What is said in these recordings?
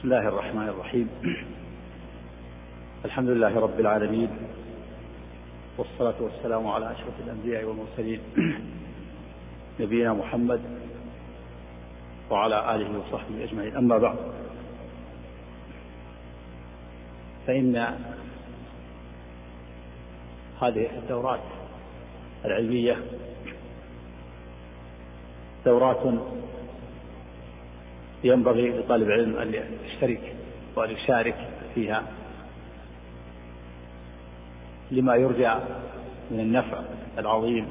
بسم الله الرحمن الرحيم. الحمد لله رب العالمين والصلاة والسلام على أشرف الأنبياء والمرسلين نبينا محمد وعلى آله وصحبه أجمعين. أما بعد فإن هذه الدورات العلمية دورات ينبغي لطالب العلم أن يشترك وأن يشارك فيها لما يرجى من النفع العظيم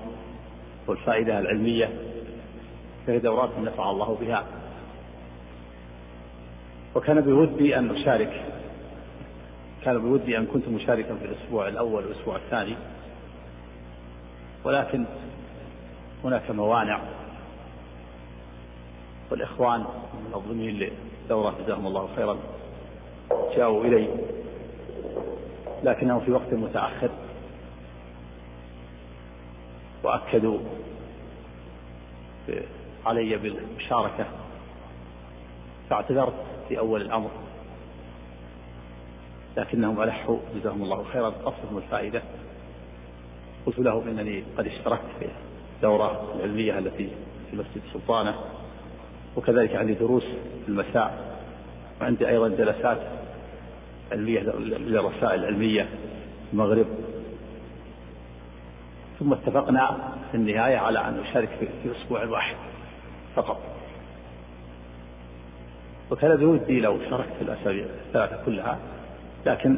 والفائدة العلمية فهي دورات نفع الله بها. وكان بودي أن أشارك كان بودي أن كنت مشاركا في الأسبوع الأول والأسبوع الثاني ولكن هناك موانع والإخوان المنظمين للدورة جزاهم الله خيرا جاءوا إلي لكنهم في وقت متأخر وأكدوا علي بالمشاركة فاعتذرت في أول الأمر لكنهم ألحوا جزاهم الله خيرا قصدهم الفائدة قلت لهم إنني قد اشتركت في الدورة العلمية التي في مسجد سلطانة وكذلك عندي دروس في المساء وعندي أيضا جلسات علمية للرسائل العلمية في المغرب. ثم اتفقنا في النهاية على أن نشارك في أسبوع واحد فقط. وكان بودي لو شاركت في الأسابيع الثلاثة كلها لكن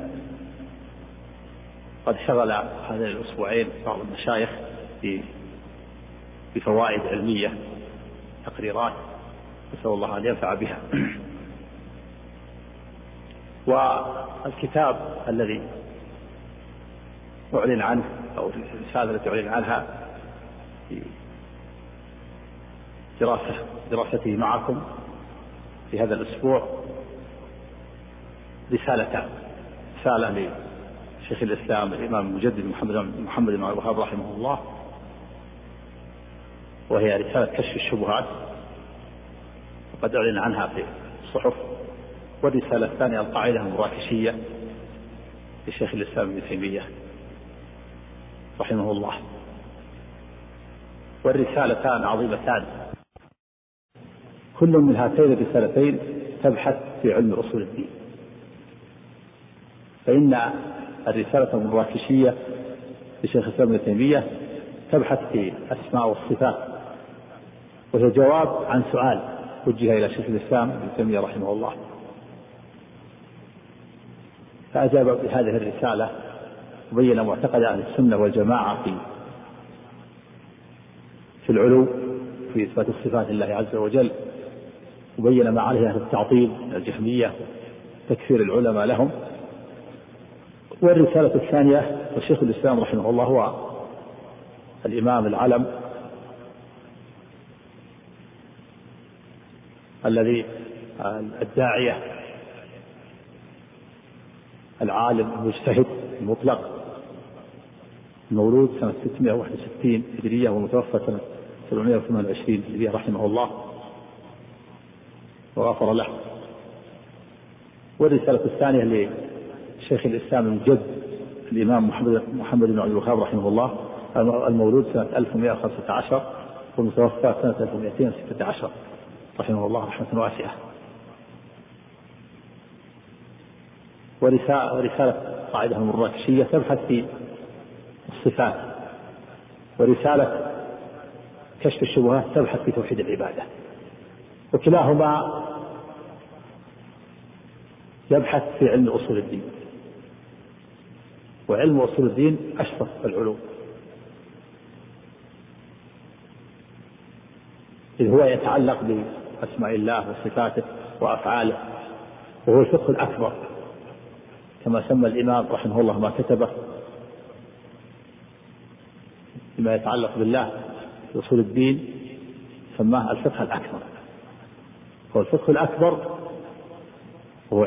قد شغل هذين الأسبوعين بعض المشايخ بفوائد علمية تقريرات نسأل الله أن ينفع بها. والكتاب الذي أعلن عنه أو الرسالة التي أعلن عنها في دراسة دراسته معكم في هذا الأسبوع رسالتان رسالة لشيخ الإسلام الإمام المجدد محمد محمد بن الوهاب رحمه الله وهي رسالة كشف الشبهات. وقد أعلن عنها في الصحف. والرسالة الثانية القاعدة المراكشية لشيخ الإسلام ابن تيمية رحمه الله. والرسالتان عظيمتان. كل من هاتين الرسالتين تبحث في علم أصول الدين. فإن الرسالة المراكشية لشيخ الإسلام ابن تيمية تبحث في الأسماء والصفات. وهي جواب عن سؤال وجه إلى شيخ الإسلام ابن تيمية رحمه الله. فأجاب بهذه الرسالة وبين معتقد أهل السنة والجماعة في في العلو في إثبات الصفات لله عز وجل وبين ما عليه أهل التعطيل الجهمية تكفير العلماء لهم. والرسالة الثانية وشيخ الإسلام رحمه الله هو الإمام العلم الذي الداعية العالم المجتهد المطلق المولود سنة 661 هجرية ومتوفى سنة 728 هجرية رحمه الله وغفر له. والرسالة الثانية لشيخ الإسلام المجد الإمام محمد محمد بن عبد الوهاب رحمه الله المولود سنة 1115 والمتوفى سنة 1216 رحمه الله رحمة واسعة. ورسالة قاعدة المراكشية تبحث في الصفات. ورسالة كشف الشبهات تبحث في توحيد العبادة. وكلاهما يبحث في علم أصول الدين. وعلم أصول الدين أشرف العلوم. إذ هو يتعلق بأسماء الله وصفاته وأفعاله وهو الفقه الأكبر كما سمى الإمام رحمه الله ما كتبه فيما يتعلق بالله في أصول الدين سماه الفقه الأكبر. هو الفقه الأكبر هو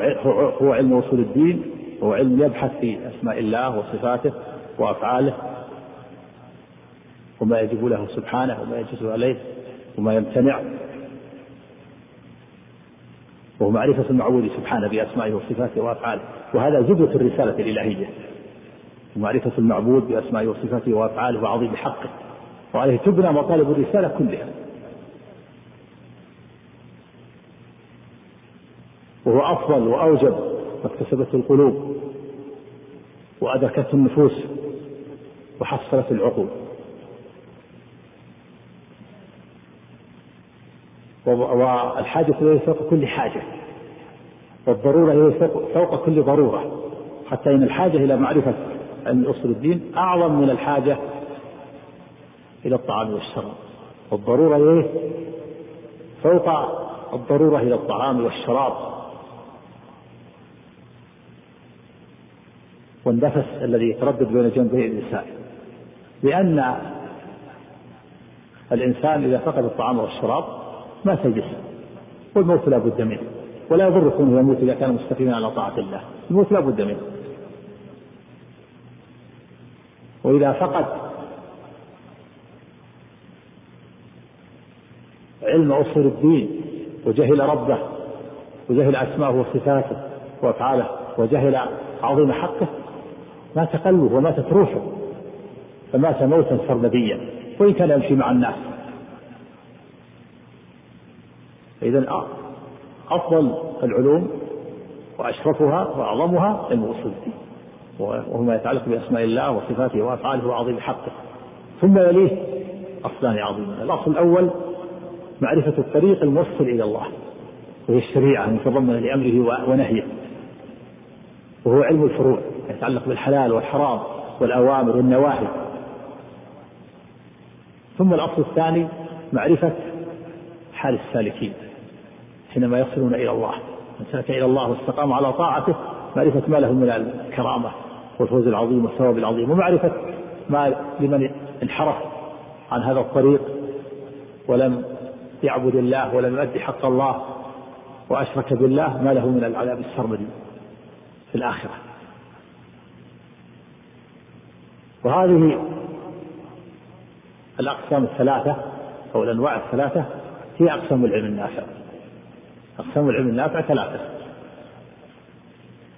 هو علم أصول الدين هو علم يبحث في أسماء الله وصفاته وأفعاله وما يجب له سبحانه وما يجوز عليه وما يمتنع. وهو معرفة المعبود سبحانه بأسمائه وصفاته وأفعاله. وهذا زبدة الرسالة الإلهية. ومعرفة المعبود بأسمائه وصفاته وأفعاله وعظيم حقه. وعليه تبنى مطالب الرسالة كلها. وهو أفضل وأوجب ما اكتسبته القلوب. وأدركته النفوس. وحصلت العقول. والحاجة إليه فوق كل حاجة. والضرورة إليه فوق كل ضرورة. حتى إن الحاجة إلى معرفة علم أصول الدين أعظم من الحاجة إلى الطعام والشراب. والضرورة إليه فوق الضرورة إلى الطعام والشراب. والنفس الذي يتردد بين جنبي الإنسان لأن الإنسان إذا فقد الطعام والشراب مات الجسم. والموت لا بد منه. ولا يضر كونه يموت إذا كان مستقيما على طاعة الله. الموت لا بد منه. وإذا فقد علم أصول الدين وجهل ربه وجهل أسماءه وصفاته وأفعاله وجهل عظيم حقه مات قلبه وماتت روحه فمات موتا سرمديا وإن كان يمشي مع الناس إذا أفضل العلوم وأشرفها وأعظمها علم أصول الدين وهو ما يتعلق بأسماء الله وصفاته وأفعاله وعظيم حقه. ثم يليه أصلان عظيمان الأصل الأول معرفة الطريق الموصل إلى الله. وهي الشريعة المتضمنة لأمره ونهيه. وهو علم الفروع يتعلق بالحلال والحرام والأوامر والنواهي. ثم الأصل الثاني معرفة حال السالكين. حينما يصلون إلى الله. من سلك إلى الله واستقام على طاعته معرفة ما له من الكرامة والفوز العظيم والثواب العظيم ومعرفة ما لمن انحرف عن هذا الطريق ولم يعبد الله ولم يؤدي حق الله وأشرك بالله ما له من العذاب السرمدي في الآخرة. وهذه الأقسام الثلاثة أو الأنواع الثلاثة هي أقسام العلم النافع. أقسام العلم النافع ثلاثة.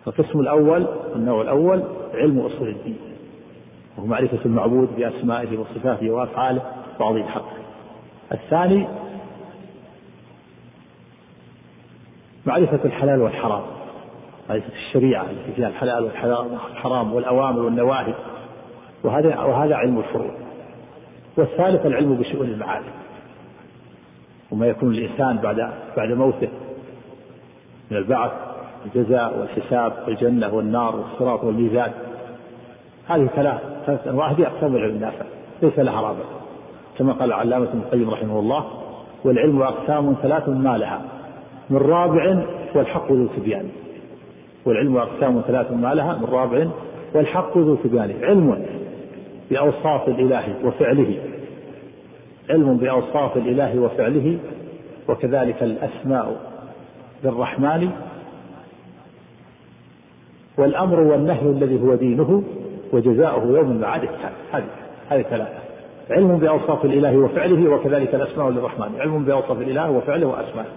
القسم الأول النوع الأول علم أصول الدين. وهو معرفة المعبود بأسمائه وصفاته وأفعاله وعظيم حقه. الثاني معرفة الحلال والحرام. معرفة الشريعة التي فيها الحلال والحرام والأوامر والنواهي. وهذا وهذا علم الفروع. والثالث العلم بشؤون المعاد وما يكون الإنسان بعد بعد موته من البعث الجزاء والحساب والجنة والنار والصراط والميزان. هذه ثلاث ثلاث أنواع. هذه أقسام العلم النافع. ليس لها رابع. كما قال العلامة ابن القيم رحمه الله والعلم أقسام ثلاث ما لها من رابع والحق ذو تبيان. والعلم أقسام ثلاث ما لها من رابع والحق ذو تبيان. علم بأوصاف الإله وفعله. علم بأوصاف الإله وفعله وكذلك الأسماء. للرحمن والأمر والنهي الذي هو دينه وجزاؤه يوم المعاد الثاني هذه هذه ثلاثة. علم بأوصاف الإله وفعله وكذلك الأسماء للرحمن. علم بأوصاف الإله وفعله وأسمائه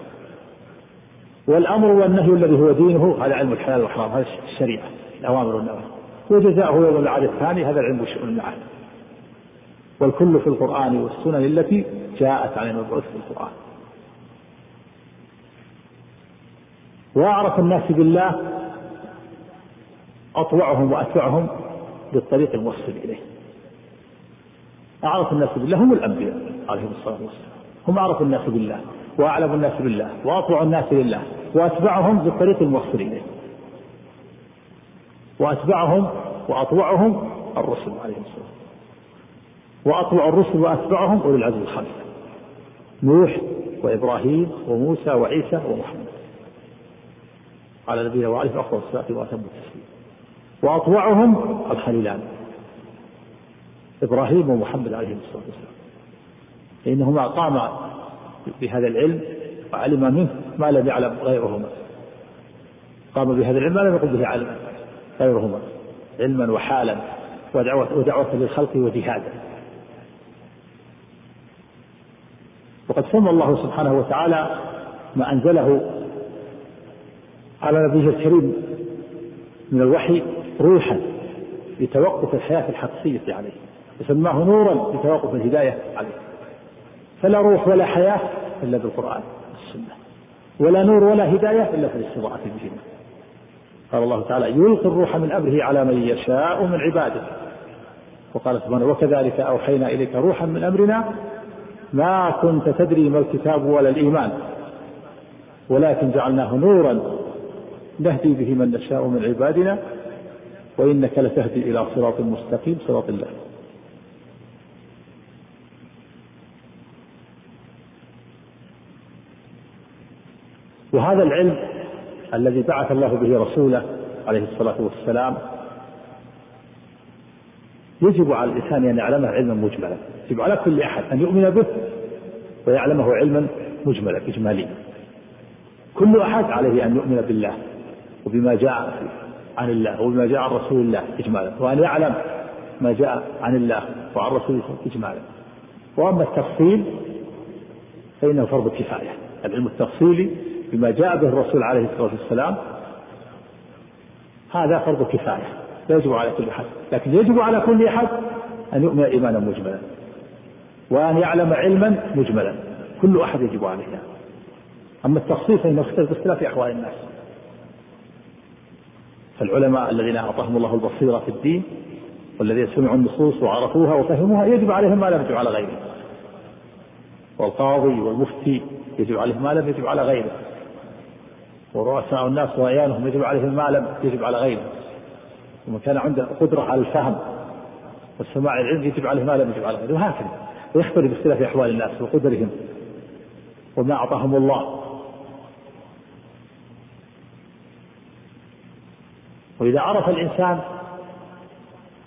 والأمر والنهي الذي هو دينه هذا علم الحلال والحرام هذا الشريعة الأوامر والنواهي. وجزاؤه يوم المعاد الثاني هذا العلم بشؤون المعاد والكل في القرآن والسنن التي جاءت عن المبعوث في القرآن. وأعرف الناس بالله أطوعهم وأتبعهم بالطريق الموصل إليه. أعرف الناس بالله هم الأنبياء عليهم الصلاة والسلام. هم أعرف الناس بالله وأعلم الناس بالله وأطوع الناس لله وأتبعهم بالطريق الموصل إليه. وأتبعهم وأطوعهم الرسل عليهم الصلاة وأطوع الرسل وأتبعهم أولي العزم الخمسة نوح وإبراهيم وموسى وعيسى ومحمد. على نبينا وعليه أفضل الصلاة وأتم التسليم. وأطوعهم الخليلان. إبراهيم ومحمد عليهم الصلاة والسلام. فإنهما قاما بهذا العلم وعلم منه ما لم يعلم غيرهما قام بهذا العلم ما لم يقل به علم غيرهما علما وحالا ودعوة, ودعوة للخلق وجهادا. وقد سمى الله سبحانه وتعالى ما أنزله على نبيه الكريم من الوحي روحا لتوقف الحياة الحقيقية عليه. وسماه نورا لتوقف الهداية عليه. فلا روح ولا حياة إلا بالقرآن والسنة. ولا نور ولا هداية إلا في الاستضاءة بهما. قال الله تعالى يلقي الروح من أمره على من يشاء من عباده. وقال سبحانه وكذلك أوحينا إليك روحا من أمرنا ما كنت تدري ما الكتاب ولا الإيمان. ولكن جعلناه نورا نهدي به من نشاء من عبادنا وإنك لتهدي إلى صراط مستقيم صراط الله. وهذا العلم الذي بعث الله به رسوله عليه الصلاة والسلام يجب على الإنسان أن يعلمه علما مجملا. يجب على كل أحد أن يؤمن به ويعلمه علما مجملا إجماليا. كل أحد عليه أن يؤمن بالله. وبما جاء عن الله وبما جاء عن رسول الله إجمالا. وأن يعلم ما جاء عن الله وعن رسوله إجمالا. وأما التفصيل فإنه فرض كفاية. العلم التفصيلي بما جاء به الرسول عليه الصلاة والسلام هذا فرض كفاية. لا يجب على كل أحد. لكن يجب على كل أحد أن يؤمن إيمانا مجملا. وأن يعلم علما مجملا. كل أحد يجب عليه. أما التفصيل فإنه يختلف باختلاف أحوال الناس. فالعلماء الذين أعطاهم الله البصيرة في الدين والذين سمعوا النصوص وعرفوها وفهموها يجب عليهم ما لم يجب على غيرهم. والقاضي والمفتي يجب عليهم ما لم يجب على غيره ورؤساء الناس وأعيانهم يجب عليهم ما لم يجب على غيره ومن كان عنده قدرة على الفهم والسماع العلم يجب عليه ما لم يجب على غيره وهكذا. ويختلف باختلاف أحوال الناس وقدرهم. وما أعطاهم الله وإذا عرف الإنسان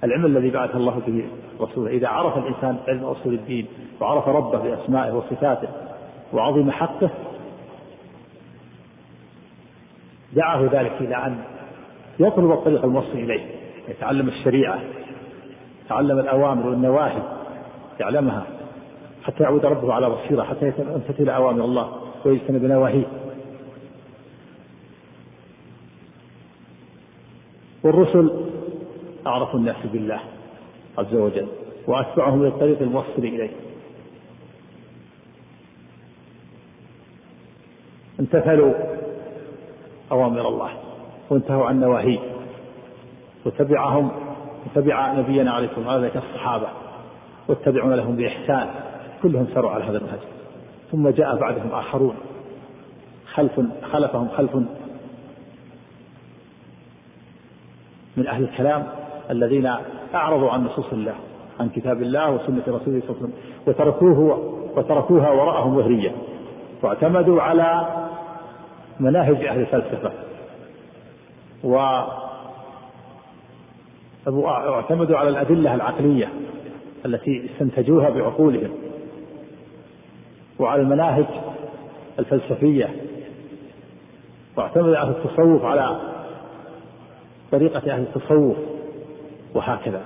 العلم الذي بعث الله به رسوله إذا عرف الإنسان علم أصول الدين وعرف ربه بأسمائه وصفاته وعظم حقه دعاه ذلك إلى أن يطلب الطريق الموصل إليه يتعلم الشريعة يتعلم الأوامر والنواهي يعلمها حتى يعود ربه على بصيرة حتى يمتثل أوامر الله ويجتنب نواهيه. والرسل أعرف الناس بالله عز وجل وأتبعهم للطريق الموصل إليه. امتثلوا أوامر الله وانتهوا عن نواهيه وتبعهم وتبع نبينا عليه الصلاة والسلام الصحابة والتبعون لهم بإحسان. كلهم ساروا على هذا المنهج ثم جاء بعدهم آخرون. خلف خلفهم خلف من أهل الكلام الذين أعرضوا عن نصوص الله عن كتاب الله وسنة رسوله صلى الله عليه وسلم وتركوه وتركوها وراءهم وهرية. واعتمدوا على مناهج أهل الفلسفة. و واعتمدوا على الأدلة العقلية التي استنتجوها بعقولهم. وعلى المناهج الفلسفية. واعتمد أهل التصوف على طريقة أهل التصوف وهكذا.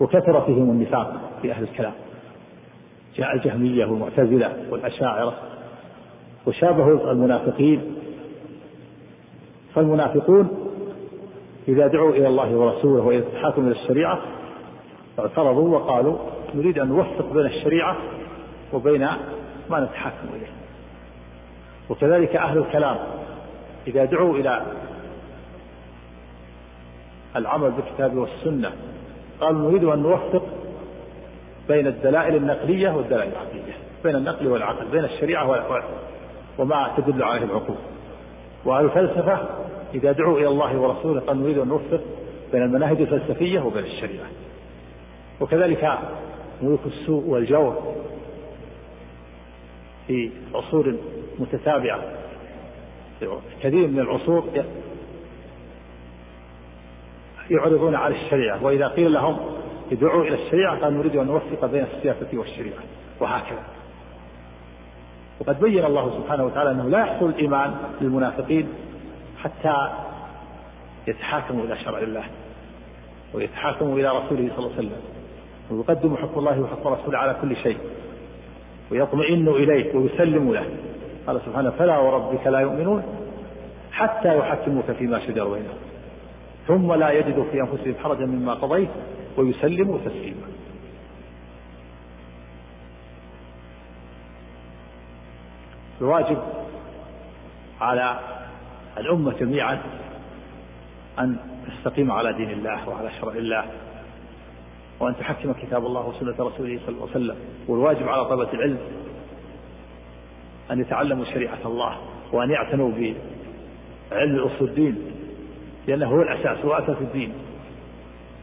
وكثر فيهم النفاق في أهل الكلام. جاء الجهمية والمعتزلة والأشاعرة وشابهوا المنافقين. فالمنافقون إذا دعوا إلى الله ورسوله وإذا تحاكموا إلى الشريعة اعترضوا وقالوا نريد أن نوفق بين الشريعة وبين ما نتحاكم إليه. وكذلك أهل الكلام إذا دعوا إلى العمل بالكتاب والسنة. قالوا نريد أن نوفق بين الدلائل النقلية والدلائل العقلية بين النقل والعقل بين الشريعة وما تدل عليه العقول. وأهل الفلسفة إذا دعوا إلى الله ورسوله قال نريد أن نوفق بين المناهج الفلسفية وبين الشريعة. وكذلك ملوك السوء والجور في عصور متتابعة كثير من العصور يعرضون على الشريعة وإذا قيل لهم ادعوا إلى الشريعة قال نريد أن نوفق بين السياسة والشريعة وهكذا. وقد بين الله سبحانه وتعالى أنه لا يحصل الإيمان للمنافقين حتى يتحاكموا إلى شرع الله ويتحاكموا إلى رسوله صلى الله عليه وسلم. ويقدموا حكم الله وحكم رسوله على كل شيء ويطمئنوا إليه ويسلموا له. قال سبحانه فلا وربك لا يؤمنون حتى يحكموك فيما شجر بينهم. ثم لا يجدوا في أنفسهم حرجا مما قضيت ويسلموا تسليما. الواجب على الأمة جميعا أن تستقيم على دين الله وعلى شرع الله وأن تحكم كتاب الله وسنة رسوله صلى الله عليه وسلم. والواجب على طلبة العلم أن يتعلموا شريعة الله وأن يعتنوا بعلم أصول الدين. لأنه هو الأساس هو أساس الدين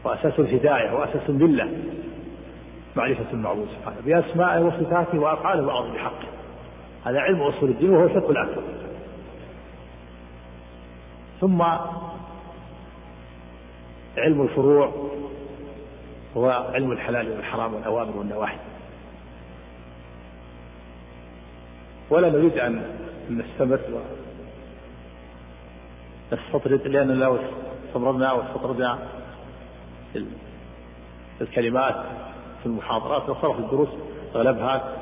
وأساس الهداية وأساس الملة معرفة المعبود سبحانه بأسمائه وصفاته وأفعاله وأعظم حقه هذا علم أصول الدين وهو الفقه الأكبر ثم علم الفروع هو علم الحلال والحرام والأوامر والنواهي. ولا نريد أن نستمر نستطرد لأن لو استمرنا واستطردنا الكلمات في المحاضرات وصارت الدروس أغلبها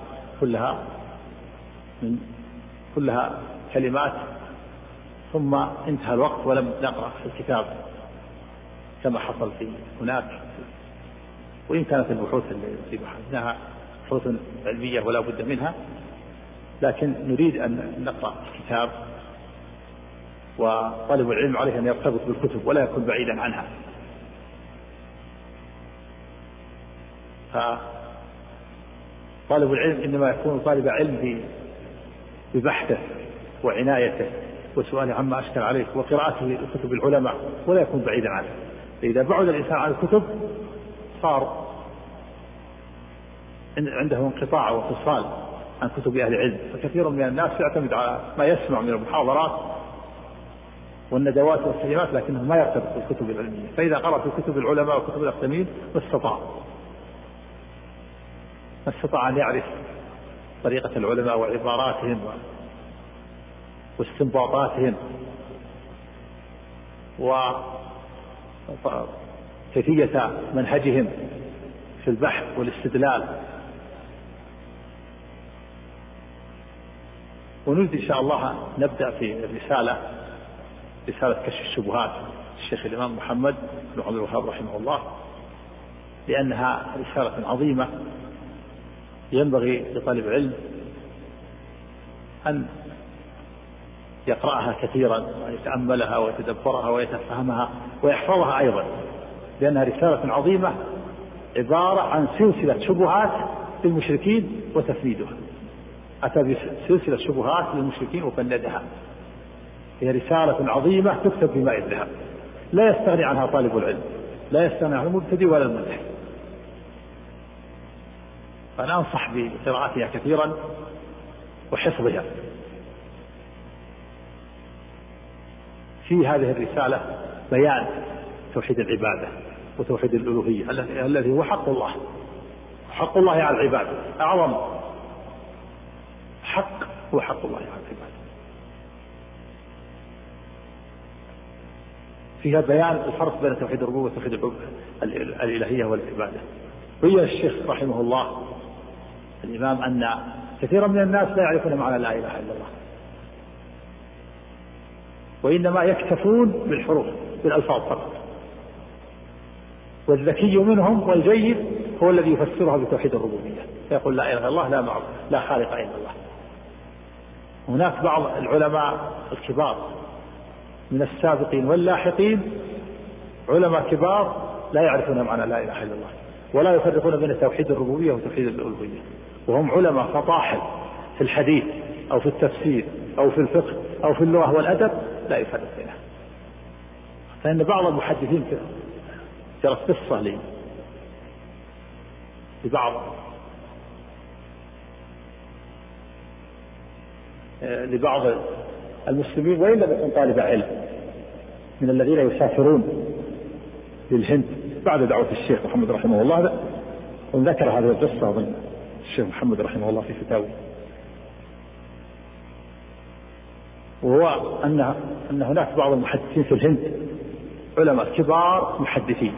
كلها من كلها كلمات. ثم انتهى الوقت ولم نقرأ في الكتاب كما حصل في هناك. وإن كانت البحوث التي بحثناها بحوث علمية ولا بد منها لكن نريد أن نقرأ الكتاب وطالب العلم عليه أن يرتبط بالكتب ولا يكون بعيدا عنها. فطالب العلم إنما يكون طالب علم ببحثه وعنايته وسؤاله عما أشكل عليه وقراءته لكتب العلماء ولا يكون بعيدا عنه. فإذا بعد الإنسان عن الكتب صار عنده انقطاع وفصال عن كتب أهل العلم. فكثير من الناس يعتمد على ما يسمع من المحاضرات والندوات والكلمات لكنه ما يرتبط بالكتب العلمية. فإذا قرأ في كتب العلماء وكتب الأقدمين ما استطاع. ما استطاع أن يعرف طريقة العلماء وعباراتهم واستنباطاتهم وكيفية منهجهم في البحث والاستدلال. ونريد إن شاء الله نبدأ في الرسالة. رسالة كشف الشبهات الشيخ الإمام محمد بن عبد الوهاب رحمه الله لأنها رسالة عظيمة ينبغي لطالب علم أن يقرأها كثيرا ويتأملها ويتدبرها ويتفهمها ويحفظها أيضا لأنها رسالة عظيمة عبارة عن سلسلة شبهات للمشركين وتفنيدها أتى بسلسلة شبهات للمشركين وفندها. هي رسالة عظيمة تكتب بماء الذهب. لا يستغني عنها طالب العلم. لا يستغني عنها المبتدئ ولا الملحد فأنا أنصح بقراءتها كثيرا وحفظها. في هذه الرسالة بيان توحيد العبادة وتوحيد الألوهية. الذي هو حق الله. حق الله على العباد. أعظم. حق هو حق الله على العباد. فيها بيان الفرق بين توحيد الربوبية وتوحيد الإلهية والعبادة. بين الشيخ رحمه الله الإمام أن كثيرا من الناس لا يعرفون معنى لا إله إلا الله. وإنما يكتفون بالحروف بالألفاظ فقط. والذكي منهم والجيد هو الذي يفسرها بتوحيد الربوبية. يقول لا إله إلا الله لا معبود لا خالق إلا الله. هناك بعض العلماء الكبار من السابقين واللاحقين علماء كبار لا يعرفون معنى لا إله إلا الله ولا يفرقون بين توحيد الربوبية وتوحيد الألوهية وهم علماء فطاحل في الحديث أو في التفسير أو في الفقه أو في اللغة والأدب لا يفرق بينها فإن بعض المحدثين جرت قصة لي. لبعض لبعض المسلمين وإن لم يكن طالب علم من الذين يسافرون للهند بعد دعوة الشيخ محمد رحمه الله. وذكر هذه القصة أظن. الشيخ محمد رحمه الله في فتاوي وهو أن أن هناك بعض المحدثين في الهند علماء كبار محدثين.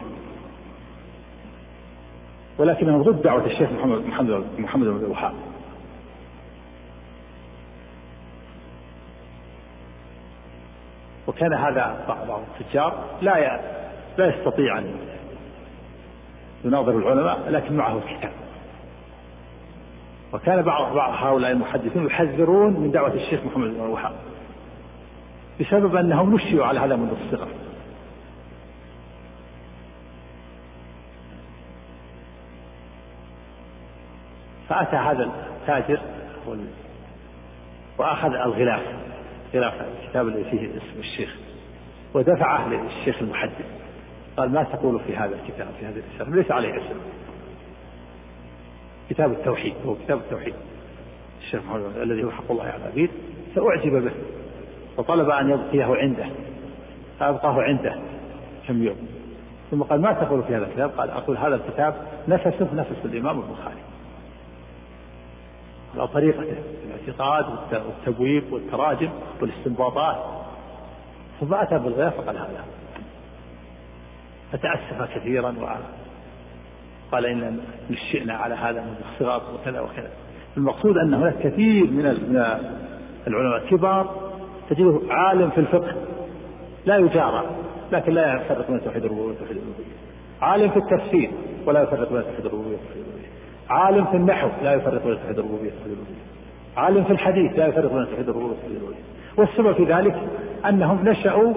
ولكنهم ضد دعوة الشيخ محمد محمد محمد بن الوهاب وكان هذا بعض التجار لا لا يستطيع أن يناظر العلماء لكن معه الكتاب. وكان بعض بعض هؤلاء المحدثين يحذرون من دعوة الشيخ محمد بن الوهاب بسبب أنهم نشئوا على هذا منذ الصغر. فأتى هذا التاجر وأخذ الغلاف. غلاف الكتاب الذي فيه اسم الشيخ. ودفعه للشيخ المحدث. قال ما تقول في هذا الكتاب في هذه الرسالة ليس عليه اسم. كتاب التوحيد هو كتاب التوحيد. الشيخ محمد الذي هو حق الله على العبيد. فأعجب به. وطلب أن يبقيه عنده. فأبقاه عنده كم يوم. ثم قال ما تقول في هذا الكتاب؟ قال أقول هذا الكتاب نفسه نفس الإمام البخاري. على طريقته الاعتقاد والتبويب والتراجم والاستنباطات. ثم أتى بالغير فقال هذا. فتأسف كثيرا وقال إن نشئنا على هذا من الصغر وكذا وكذا. المقصود أن هناك كثير من من العلماء الكبار تجده عالم في الفقه. لا يجارى لكن لا يفرق بين توحيد الربوبية وتوحيد الألوهية عالم في التفسير ولا يفرق بين توحيد الربوبية وتوحيد الألوهية عالم في النحو لا يفرق بين توحيد الربوبية وتوحيد الألوهية عالم في الحديث لا يفرق بين توحيد الربوبية وتوحيد الألوهية والسبب في ذلك أنهم نشأوا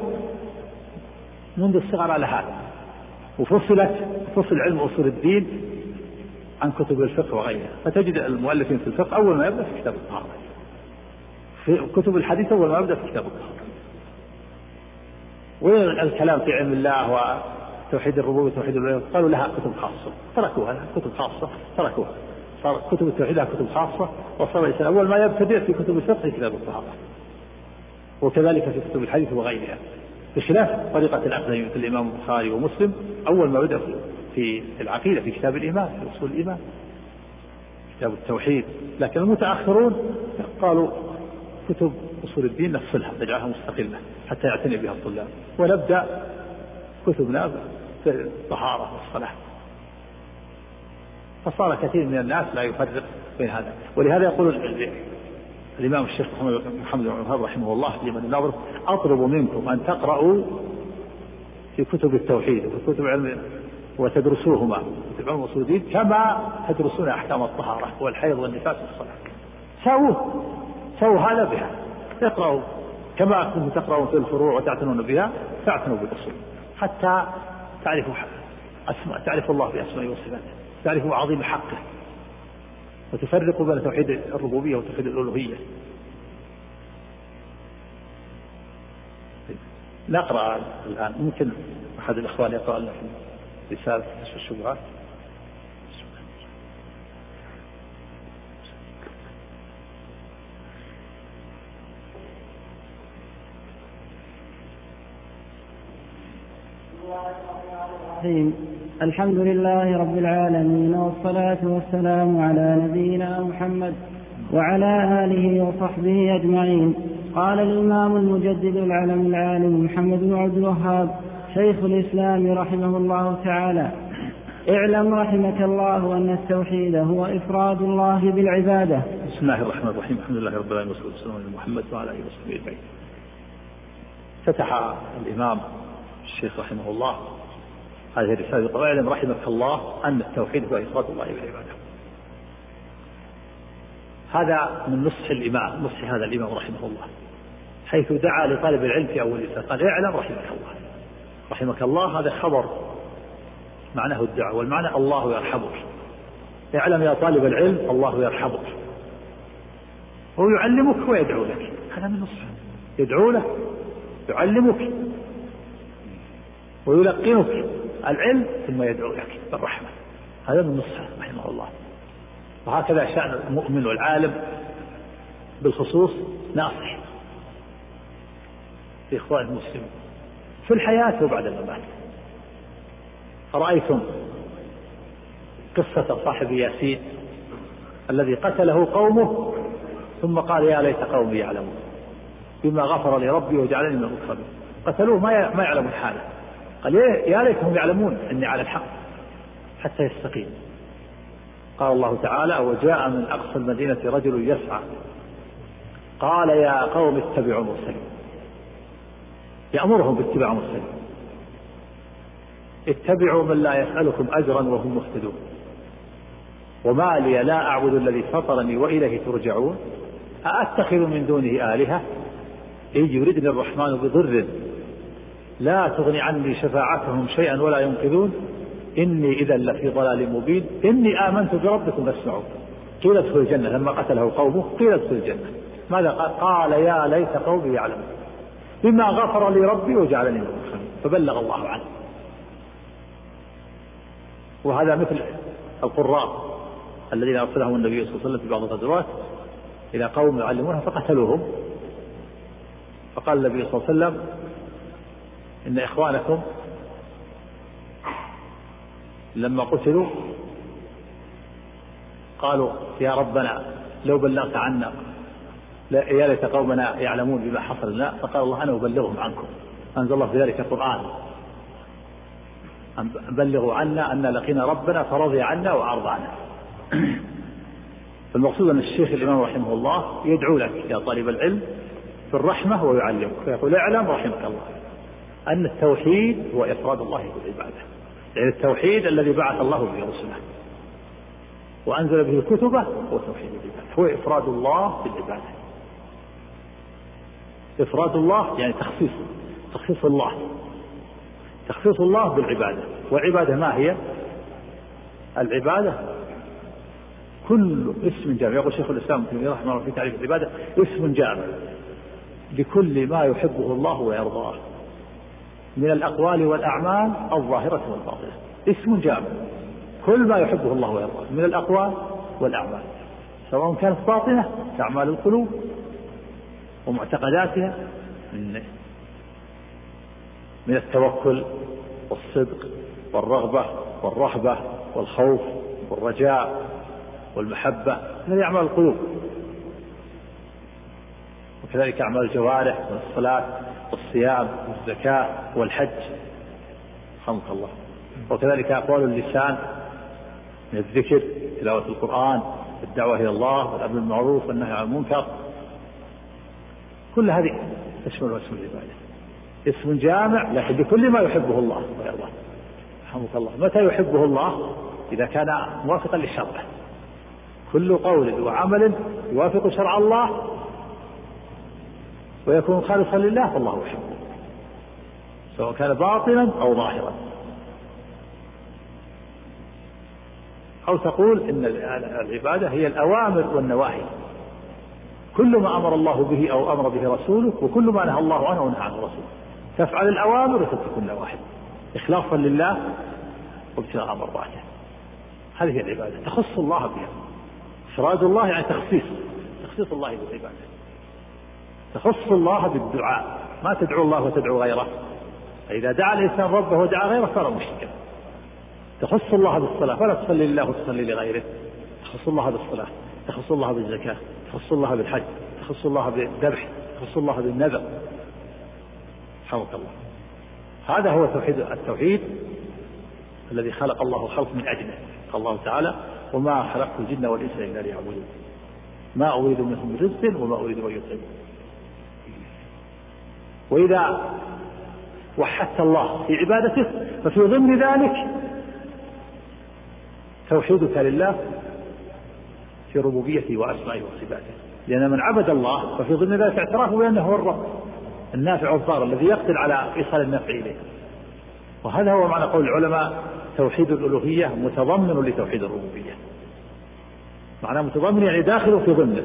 منذ الصغر على هذا. وفصلت فصل علم أصول الدين عن كتب الفقه وغيرها. فتجد المؤلفين في الفقه أول ما يبدأ في كتاب الطهارة في كتب الحديث أول ما يبدأ في كتاب الطهارة والكلام في علم الله وتوحيد الربوبية وتوحيد الألوهية قالوا لها كتب خاصة. تركوها كتب خاصة. تركوها. صار كتب التوحيد لها كتب خاصة. وصار الإنسان أول ما يبتدئ في كتب الفقه كتاب الطهارة وكذلك في كتب الحديث وغيرها. بخلاف طريقة الأقدمين مثل الإمام البخاري ومسلم أول ما بدأ في العقيدة في كتاب الإيمان في أصول الإيمان كتاب التوحيد. لكن المتأخرون قالوا كتب أصول الدين نفصلها نجعلها مستقلة حتى يعتني بها الطلاب. ونبدأ كتبنا في الطهارة والصلاة. فصار كثير من الناس لا يفرق بين هذا. ولهذا يقول الإمام الشيخ محمد محمد بن الوهاب رحمه الله في من النظر أطلب منكم أن تقرأوا في كتب التوحيد وفي كتب علم وتدرسوهما. كتب علم أصول الدين كما تدرسون أحكام الطهارة والحيض والنفاس والصلاة. سووا سووا هذا بها. اقرأوا. كما كنتم تقرأون في الفروع وتعتنون بها فاعتنوا بالأصول. حتى تعرفوا أسماء تعرف الله بأسمائه وصفاته. تعرفوا عظيم حقه. وتفرق بين توحيد الربوبية وتوحيد الألوهية. نقرأ الآن. ممكن أحد الإخوان يقرأ لنا في رسالة الشبهات؟ الرحيم. الحمد لله رب العالمين والصلاة والسلام على نبينا محمد وعلى آله وصحبه أجمعين. قال الإمام المجدد العلم العالم محمد بن عبد الوهاب شيخ الإسلام رحمه الله تعالى اعلم رحمك الله أن التوحيد هو إفراد الله بالعبادة. بسم الله الرحمن الرحيم. الحمد لله رب العالمين والصلاة والسلام على محمد وعلى آله وصحبه أجمعين. فتح الإمام الشيخ رحمه الله هذه الرسالة يقول إعلم رحمك الله أن التوحيد هو إفراد الله بالعبادة. هذا من نصح الإمام نصح هذا الإمام رحمه الله حيث دعا لطالب العلم في أول رسالة قال إعلم رحمك الله. رحمك الله هذا خبر معناه الدعوة والمعنى الله يرحمك. اعلم يا طالب العلم الله يرحمك. هو يعلمك ويدعو لك. هذا من نصحه. يدعو لك يعلمك ويلقنك. العلم ثم يدعو لك بالرحمة هذا من نصحه رحمه الله. وهكذا شأن المؤمن والعالم بالخصوص ناصح. في إخوان المسلمين. في الحياة وبعد الممات. أرأيتم قصة صاحب ياسين الذي قتله قومه ثم قال يا ليت قومي يعلمون. بما غفر لي ربي وجعلني من المكرمين قتلوه ما ما يعلمون حاله قال يا ليتهم يعلمون إني على الحق. حتى يستقيم. قال الله تعالى وجاء من أقصى المدينة رجل يسعى. قال يا قوم اتبعوا المرسلين يأمرهم باتباع مرسلين. اتبعوا من لا يسألكم أجرا وهم مهتدون. وما لي لا أعبد الذي فطرني وإليه ترجعون. أأتخذ من دونه آلهة؟ إن يردني الرحمن بضر لا تغني عني شفاعتهم شيئا ولا ينقذون. إني إذا لفي ضلال مبين. إني آمنت بربكم فاسمعوا. قيل ادخل الجنة. لما قتله قومه قيل ادخل الجنة. ماذا قال؟ قال يا ليت قومي يعلمون. بما غفر لي ربي وجعلني من فبلغ الله عنه. وهذا مثل القراء الذين أرسلهم النبي صلى الله عليه وسلم في بعض الغزوات إلى قوم يعلمونها فقتلوهم. فقال النبي صلى الله عليه وسلم إن إخوانكم لما قتلوا قالوا يا ربنا لو بلغت عنا يا ليت قومنا يعلمون بما حصل لنا فقال الله أنا أبلغهم عنكم. أنزل الله في ذلك القرآن. بلغوا عنا أن لقينا ربنا فرضي عنا وارضى عنا المقصود أن الشيخ الإمام رحمه الله يدعو لك يا طالب العلم في الرحمة ويعلمك فيقول اعلم رحمك الله. أن التوحيد هو إفراد الله بالعباده يعني التوحيد الذي بعث الله به رسله وأنزل به كتبه هو توحيد العبادة. هو إفراد الله بالعبادة إفراد الله يعني تخصيص تخصيص الله. تخصيص الله بالعبادة. والعبادة ما هي؟ العبادة كل اسم جامع. يقول شيخ الإسلام ابن تيمية رحمه الله في تعريف العبادة اسم جامع لكل ما يحبه الله ويرضاه. من الأقوال والأعمال الظاهرة والباطنة. اسم جامع. كل ما يحبه الله ويرضاه. من الأقوال والأعمال. سواء كانت باطنة كأعمال القلوب ومعتقداتها من من التوكل والصدق والرغبة والرهبة والخوف والرجاء والمحبة. هذه أعمال القلوب. وكذلك أعمال الجوارح والصلاة. والصيام والزكاة والحج. رحمك الله. وكذلك أقوال اللسان من الذكر تلاوة القرآن الدعوة إلى الله والأمر بالمعروف والنهي عن المنكر. كل هذه تشمل اسم العبادة. اسم جامع لكن بكل ما يحبه الله. ويرضاه رحمك الله. متى يحبه الله؟ إذا كان موافقا للشرع كل قول وعمل يوافق شرع الله. ويكون خالصا لله فالله يحبه سواء كان باطنا أو ظاهرا. أو تقول إن العبادة هي الأوامر والنواهي. كل ما أمر الله به أو أمر به رسوله وكل ما نهى الله عنه ونهى عنه رسوله تفعل الأوامر وتترك النواهي إخلاصا لله وابتغاء مرضاته هذه العبادة. تخص الله بها. إفراد الله يعني تخصيص. تخصيص الله بالعبادة. تخص الله بالدعاء. ما تدعو الله وتدعو غيره. فإذا دعا الإنسان ربه ودعا غيره صار مشركا. تخص الله بالصلاة فلا تصلي لله وتصلي لغيره. تخص الله بالصلاة تخص الله بالزكاة تخص الله بالحج تخص الله بالذبح تخص الله بالنذر. حمك الله هذا هو توحيد التوحيد الذي خلق الله الخلق من أجله. قال الله تعالى وما خلقت الجن والإنس إلا ليعبدون. ما أريد منهم من رزق وما أريد أن يطعمون. وإذا وحدت الله في عبادته ففي ضمن ذلك توحيدك لله في ربوبيته وأسمائه وصفاته. لأن من عبد الله ففي ضمن ذلك اعترافه بأنه هو الرب النافع والضار الذي يقدر على إيصال النفع إليه. وهذا هو معنى قول العلماء توحيد الألوهية متضمن لتوحيد الربوبية. معناه متضمن يعني داخل في ضمنه.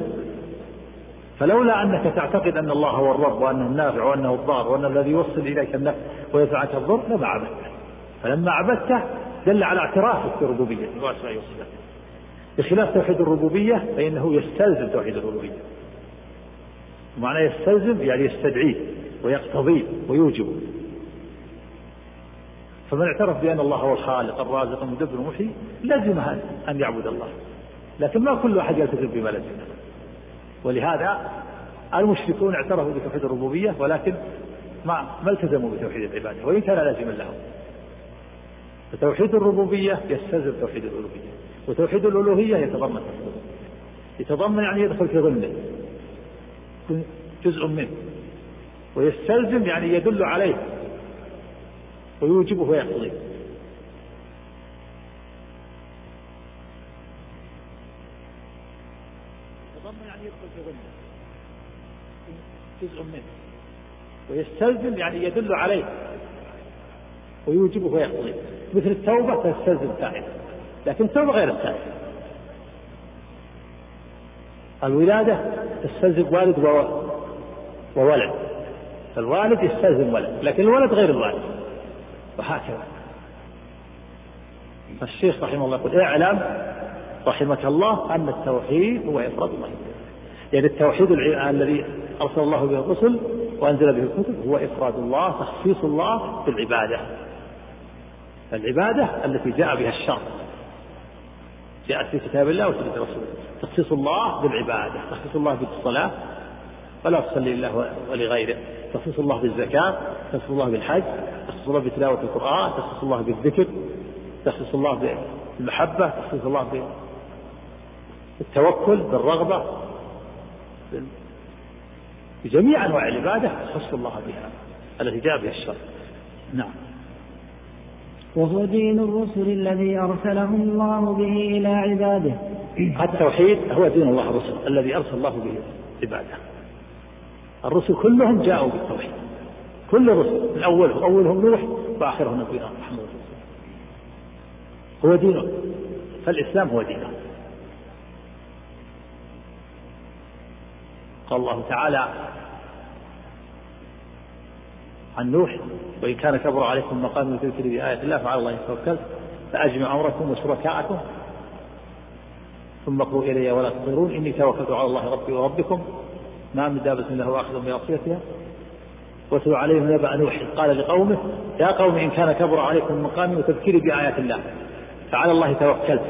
فلولا أنك تعتقد أن الله هو الرب وأنه النافع وأنه الضار وأنه الذي يوصل إليك النفع ويدفع عنك الضر لما عبدته. فلما عبدته دل على اعترافك بربوبيته وأسمائه وصفاته بخلاف توحيد الربوبية فإنه يستلزم توحيد الألوهية معنى يستلزم يعني يستدعيه ويقتضيه ويوجبه. فمن اعترف بأن الله هو الخالق الرازق المدبر المحيي لزم أن يعبد الله. لكن ما كل أحد يلتزم بما لزم ولهذا المشركون اعترفوا بتوحيد الربوبية ولكن ما ما التزموا بتوحيد العبادة وإن كان لازما لهم. فتوحيد الربوبية يستلزم توحيد الألوهية وتوحيد الألوهية يتضمن يتضمن يعني يدخل في ضمنه جزء منه. ويستلزم يعني يدل عليه ويوجبه ويقتضيه جزء منه. ويستلزم يعني يدل عليه. ويوجبه ويقتضيه مثل التوبة تستلزم فاعل لكن التوبة غير الفاعل الولادة تستلزم والد وولد. الوالد يستلزم ولد. لكن الولد غير الوالد. وهكذا. فالشيخ رحمه الله يقول اعلم رحمك الله أن التوحيد هو إفراد الله. يعني التوحيد الذي أرسل الله به الرسل وأنزل به الكتب هو إفراد الله تخصيص الله بالعبادة العبادة. التي جاء بها الشرع. جاءت في كتاب الله وسنة رسوله. تخصيص الله بالعبادة تخصيص الله بالصلاة فلا تصلي لله ولغيره. تخصيص الله بالزكاة تخصيص الله بالحج تخصيص الله بتلاوة القرآن تخصيص الله بالذكر تخصيص الله بالمحبة تخصيص الله بالتوكل بالرغبة بجميع أنواع العبادة تخص الله بها التي جاء بها الشرع. نعم. وهو دين الرسل الذي أرسلهم الله به إلى عباده. التوحيد هو دين الله الرسل الذي أرسل الله به عباده. الرسل كلهم جاءوا بالتوحيد. كل الرسل من أولهم أولهم نوح وآخرهم نبينا محمد. هو دينه. فالإسلام هو دينه. قال الله تعالى عن نوح وإن كان كبر عليكم مقام الذكر بآية الله فعلى الله يتوكل فأجمع أمركم وشركاءكم ثم اقروا إلي ولا تطيرون إني توكلت على الله ربي وربكم ما من دابة له آخذ بناصيتها واتلو عليهم نبأ نوح قال لقومه يا قوم إن كان كبر عليكم مقامي وتذكيري بآيات الله فعلى الله توكلت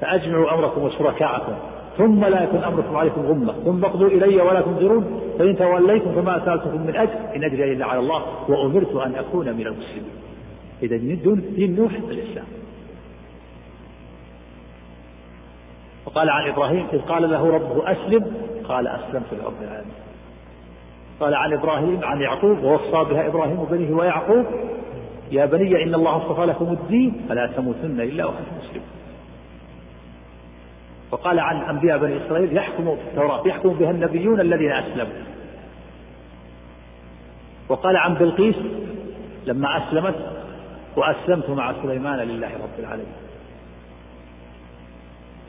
فأجمعوا أمركم وشركاءكم. ثم لا يكن أمركم عليكم غمة. ثم اقضوا إلي ولا تنظرون. فإن توليتم فما سألتكم من أجر. إن أجري إلا على الله وأمرت أن أكون من المسلمين. إذا دين نوح الإسلام. وقال عن إبراهيم إذ قال له ربه أسلم. قال أسلمت لرب العالمين. قال عن إبراهيم عن يعقوب ووصى بها إبراهيم بنيه ويعقوب. يا بني إن الله اصطفى لكم الدين فلا تموتن إلا وأنتم مسلمون. وقال عن أنبياء بني إسرائيل يحكم في التوراة يحكم بها النبيون الذين أسلموا. وقال عن بلقيس لما أسلمت وأسلمت مع سليمان لله رب العالمين.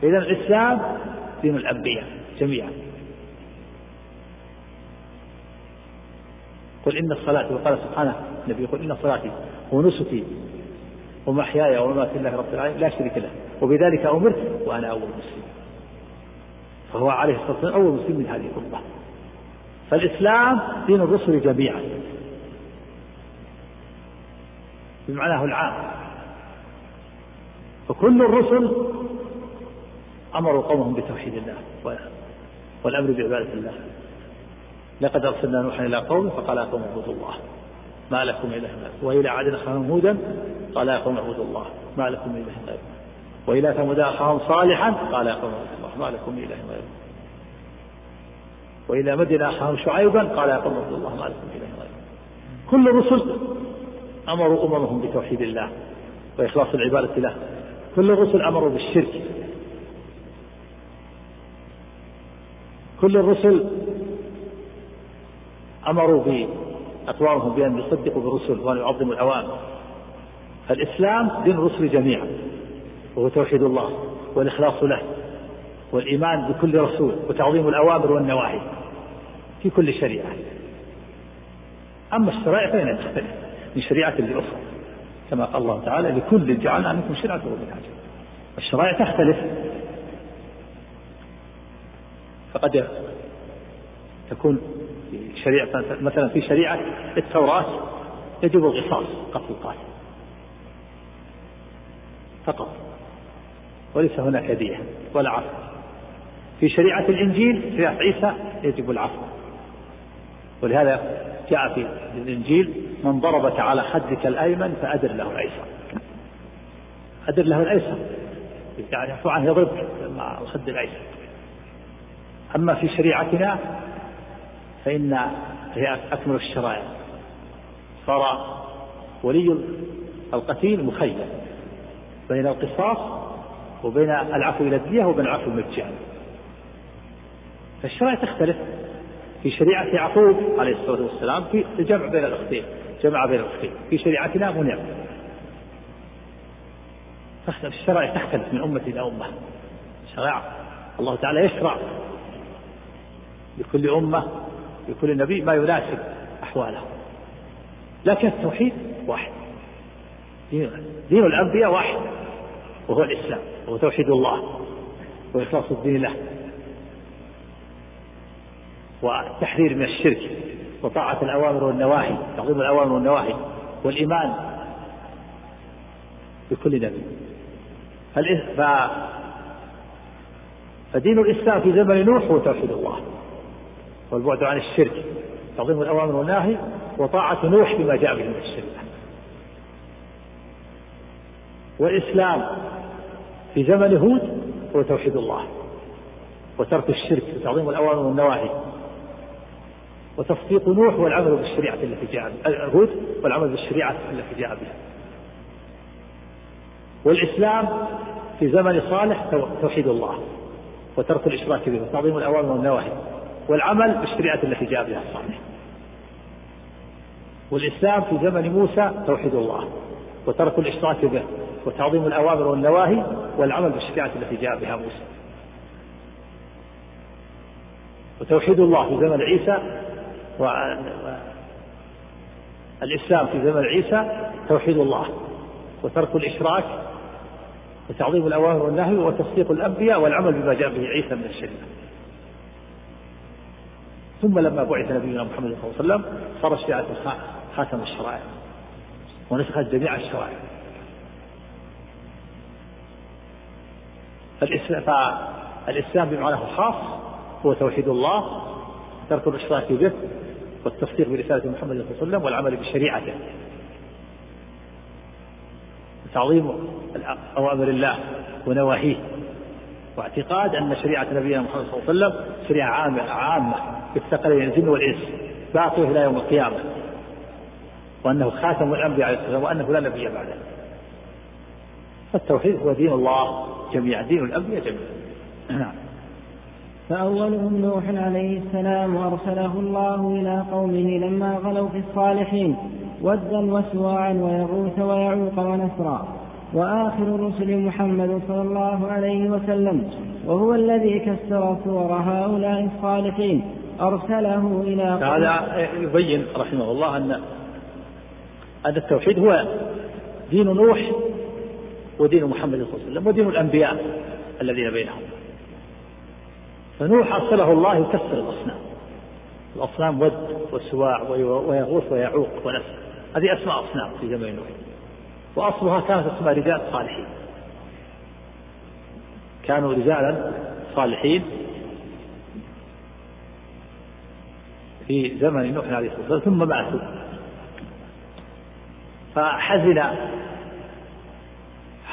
إذا الإسلام دين الأنبياء جميعا. قل إن الصلاة وقال سبحانه النبي يقول إن صلاتي ونسكي ومحياي ومماتي لله رب العالمين لا شريك له. وبذلك أمرت وأنا أول مسلم فهو عليه الصلاة والسلام أول مسلم من هذه الأمة. فالإسلام دين الرسل جميعا. بمعناه العام. فكل الرسل أمروا قومهم بتوحيد الله والأمر بعبادة الله. لقد أرسلنا نوحا إلى قومه فقال يا قوم اعبدوا الله. ما لكم إله غيره وإلى عاد أخاهم هودا قال يا قوم اعبدوا الله. ما لكم إله غيره وإلى ثمود أخاهم صالحا؟ قال يا قوم الله ما لكم إله غيره وإلى مدين أخاهم شعيبا؟ قال يا قوم الله ما لكم إله غيره كل الرسل أمروا أممهم بتوحيد الله وإخلاص العبادة له. كل الرسل أمروا بالشرك. كل الرسل أمروا بأقوامهم بأن يصدقوا بالرسل وأن يعظموا الأوامر. فالإسلام دين الرسل جميعا. وهو توحيد الله والإخلاص له والإيمان بكل رسول وتعظيم الأوامر والنواهي في كل شريعة. أما الشرائع فإنها تختلف من شريعة لأخرى. كما قال الله تعالى لكل جعلنا منكم شرعة ومنهاجا الشرائع تختلف. فقد تكون شريعة مثلا في شريعة التوراة يجب القصاص قتل القاتل فقط. وليس هناك دية ولا عفو. في شريعة الإنجيل شريعة عيسى يجب العفو. ولهذا جاء في الإنجيل من ضربك على خدك الأيمن فأدر له الأيسر. أدر له الأيسر. يعني عفو عنه يضربك مع الخد الأيسر. أما في شريعتنا فإن هي أكمل الشرائع. صار ولي القتيل مخير بين القصاص وبين العفو إلى الدية وبين العفو المجاني فالشرائع تختلف في شريعة يعقوب عليه الصلاة والسلام في الجمع بين الأختين جمع بين الأختين. في شريعتنا منع. الشرائع تختلف من أمة إلى أمة. شرائع الله تعالى يشرع لكل أمة لكل نبي ما يناسب أحواله. لكن التوحيد واحد. دين, دين الأنبياء واحد. وهو الإسلام وهو توحيد الله وإخلاص الدين له والتحذير من الشرك وطاعة الأوامر والنواهي تعظيم الأوامر والنواهي والإيمان بكل نبي. فدين الإسلام في زمن نوح هو توحيد الله والبعد عن الشرك تعظيم الأوامر والنواهي وطاعة نوح بما جاء به من الشريعة والإسلام في زمن هود هو توحيد الله وترك الشرك وتعظيم الأوامر والنواهي وتصديق نوح والعمل بالشريعة التي جاء بها هود والعمل بالشريعة التي جاء بها. والإسلام في زمن صالح توحيد الله وترك الإشراك به وتعظيم الأوامر والنواهي والعمل بالشريعة التي جاء بها الصالح. والإسلام في زمن موسى توحيد الله وترك الإشراك به وتعظيم الأوامر والنواهي والعمل بالشريعة التي جاء بها موسى. وتوحيد الله في زمن عيسى والإسلام في زمن عيسى توحيد الله وترك الإشراك وتعظيم الأوامر والنهي وتصديق الأنبياء والعمل بما جاء به عيسى من الشريعة. ثم لما بعث نبينا محمد صلى الله عليه وسلم صار الشريعة خاتم الشرائع ونسخت جميع الشرائع. فالإسلام بمعناه الخاص هو توحيد الله ترك الإشراك به والتصديق برسالة محمد صلى الله عليه وسلم والعمل بشريعته. تعظيم أوامر الله ونواهيه واعتقاد أن شريعة نبينا محمد صلى الله عليه وسلم شريعة عامة عامة بالثقلين الجن والإنس باقية إلى يوم القيامة وأنه خاتم الأنبياء عليه والسلام وأنه لا نبي بعده. فالتوحيد هو دين الله. جميعا دين الأنبياء جميعا. نعم. فأولهم نوح عليه السلام أرسله الله إلى قومه لما غلوا في الصالحين ودا وسواعا ويغوث ويعوق ونسرا. وآخر الرسل محمد صلى الله عليه وسلم وهو الذي كسر صور هؤلاء الصالحين أرسله إلى هذا يبين رحمه الله أن أن التوحيد هو دين نوح ودين محمد صلى الله عليه وسلم ودين الأنبياء الذين بينهم. فنوح أرسله الله يكسر الأصنام. الأصنام ود وسواع ويغوث ويعوق ونسر هذه أسماء أصنام في زمن نوح وأصلها كانت أسماء رجال صالحين. كانوا رجالا صالحين في زمن نوح عليه الصلاة والسلام ثم ماتوا فحزن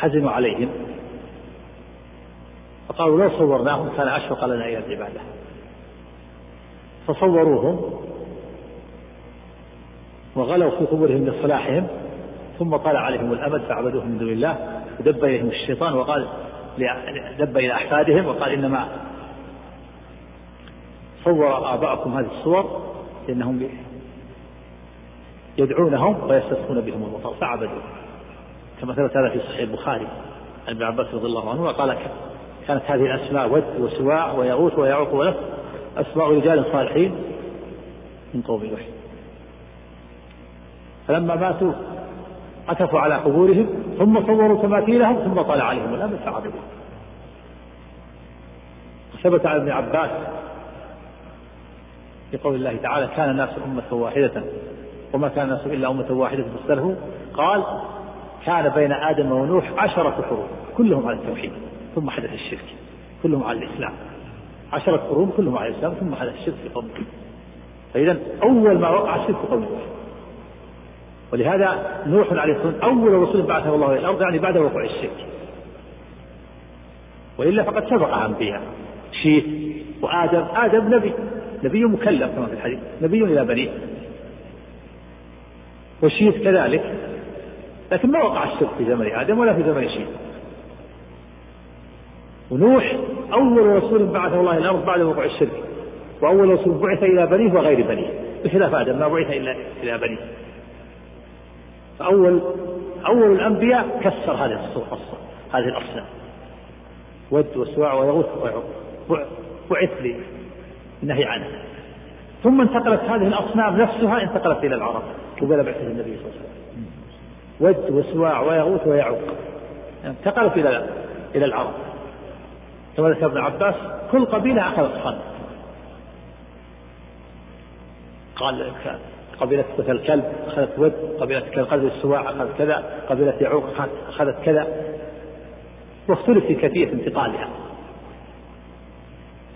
حزنوا عليهم. فقالوا لو صورناهم كان أشفق لنا إلى العبادة. فصوروهم وغلوا في قبورهم لصلاحهم ثم طلع عليهم الأمد فعبدوهم من دون الله ودب إليهم الشيطان وقال دب إلى أحفادهم وقال إنما صور آباءكم هذه الصور لأنهم يدعونهم ويستسقون بهم المطر فعبدوهم كما ثبت هذا في صحيح البخاري. عن ابن عباس رضي الله عنه وقال كانت هذه الأسماء ود وسواع ويغوث ويعوق ونفس أسماء رجال صالحين من قوم نوح. فلما ماتوا عكفوا على قبورهم ثم صوروا تماثيلهم ثم طلع عليهم الأمر فعبدوا ثبت عن ابن عباس في قول الله تعالى كان الناس أمة واحدة وما كان الناس إلا أمة واحدة فاختلفوا قال كان بين آدم ونوح عشرة قرون كلهم على التوحيد ثم حدث الشرك كلهم على الإسلام. عشرة قرون كلهم على الإسلام ثم حدث الشرك في قوم فإذا أول ما وقع الشرك قوم نوح ولهذا نوح عليه الصلاة أول رسول بعثه الله إلى الأرض يعني بعد وقوع الشرك. وإلا فقد سبق أنبياء شيث وآدم. آدم نبي نبي مكلف كما في الحديث نبي إلى بنيه. وشيث كذلك. لكن ما وقع الشرك في زمن آدم ولا في زمن شيث ونوح أول رسول بعثه الله إلى الأرض بعد وقوع الشرك وأول رسول بعث إلى بنيه وغير بنيه بخلاف آدم ما بعث إلا إلى بنيه. فأول أول الأنبياء كسر هذه الصورة هذه الأصنام. ود وسواع ويغوث ويعوق. بعث للنهي عنه. ثم انتقلت هذه الأصنام نفسها انتقلت إلى العرب قبل بعثة النبي صلى الله عليه وسلم. ود وسواع ويغوث ويعوق. انتقلت إلى إلى العرب كما ذكر ابن عباس كل قبيلة أخذت صنم قال قبيلة الكلب أخذت ود قبيلة قبيلة السواع أخذت كذا قبيلة يعوق أخذت كذا. واختلف في كيفية انتقالها.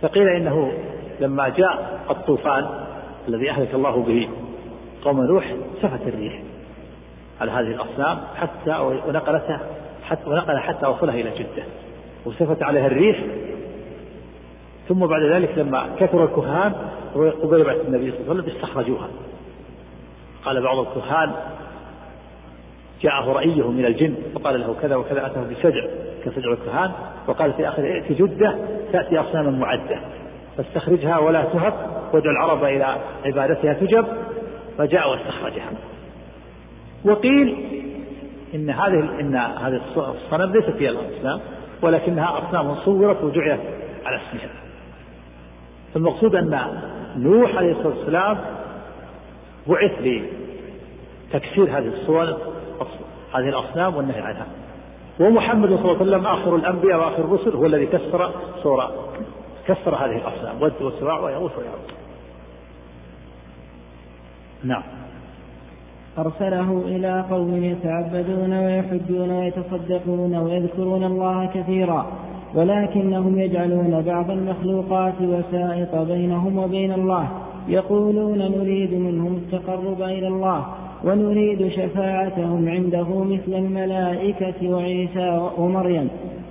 فقيل إنه لما جاء الطوفان الذي أهلك الله به قوم نوح سفت الريح. على هذه الأصنام حتى ونقلتها حتى ونقل حتى وصلها إلى جدة. وسفت عليها الريح. ثم بعد ذلك لما كثر الكهان قبل بعث النبي صلى الله عليه وسلم استخرجوها. قال بعض الكهان جاءه رأيه من الجن فقال له كذا وكذا أتاه بسجع كسجع الكهان وقال في آخر ائت جدة تأتي أصناما معدة. فاستخرجها ولا تهب وادع العرب إلى عبادتها تجب فجاء واستخرجها. وقيل إن هذه إن هذه الصنم ليست هي الأصنام ولكنها أصنام صورت وجعلت على اسمها. فالمقصود أن نوح عليه الصلاة والسلام بعث لتكسير هذه الصور هذه الأصنام والنهي عنها. ومحمد صلى الله عليه وسلم آخر الأنبياء وآخر الرسل هو الذي كسر صورة كسر هذه الأصنام. ود وسواع ويغوث ويعوق نعم. أرسله إلى قوم يتعبدون ويحجون ويتصدقون ويذكرون الله كثيرا ولكنهم يجعلون بعض المخلوقات وسائط بينهم وبين الله يقولون نريد منهم التقرب إلى الله ونريد شفاعتهم عنده مثل الملائكة وعيسى ومريم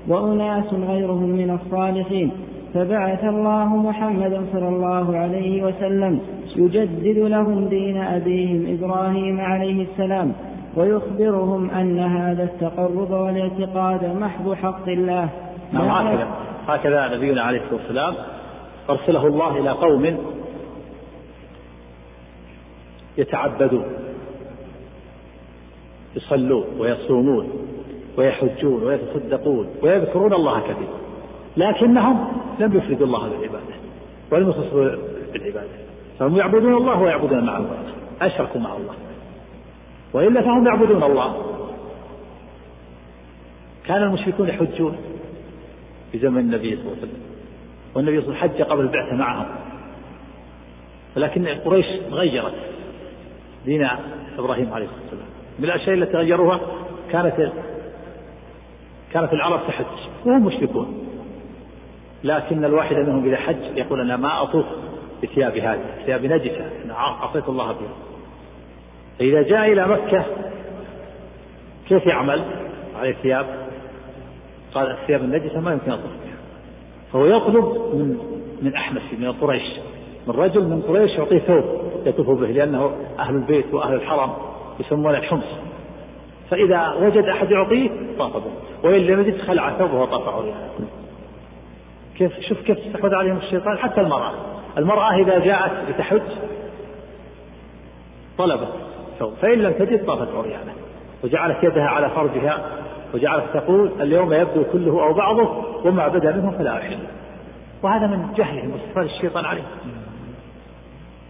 وأناس غيرهم من الصالحين فبعث الله محمدا صلى الله عليه وسلم يجدد لهم دين أبيهم إبراهيم عليه السلام ويخبرهم أن هذا التقرب والاعتقاد محض حق الله. نعم. هكذا. هكذا نبينا عليه الصلاة والسلام أرسله الله إلى قوم يتعبدون يصلون ويصومون ويحجون ويتصدقون ويذكرون الله كثيرا. لكنهم لم يفردوا الله بالعبادة ولم يخصصوا بالعبادة. فهم يعبدون الله ويعبدون مع الله أشركوا مع الله. وإلا فهم يعبدون الله. كان المشركون يحجون في زمن النبي صلى الله عليه وسلم والنبي صلى الله عليه وسلم حج قبل البعثة معهم. ولكن قريش غيرت دين إبراهيم عليه الصلاة والسلام. من الأشياء التي غيروها كانت كانت العرب تحج وهم مشركون. لكن الواحد منهم إذا حج يقول أنا ما أطوف بثياب هذه ثياب نجسة عصيت الله بها. فإذا جاء إلى مكة كيف يعمل عليه الثياب؟ قال الثياب النجسة ما يمكن أطوف بها. فهو يطلب من من أحمس من قريش من رجل من قريش يعطيه ثوب يطوف به لأنه أهل البيت وأهل الحرم يسمونه الحمص. فإذا وجد أحد يعطيه طاف به. وإن لم يجد خلع ثوبه وطاف عريانا كيف شوف كيف استحوذ عليهم الشيطان حتى المرأة. المرأة إذا جاءت لتحج طلبت ثوب فإن لم تجد طافت عريانة. وجعلت يدها على فرجها وجعلت تقول اليوم يبدو كله أو بعضه وما بدا منه فلا أحل. وهذا من جهلهم واستفاد الشيطان عليه.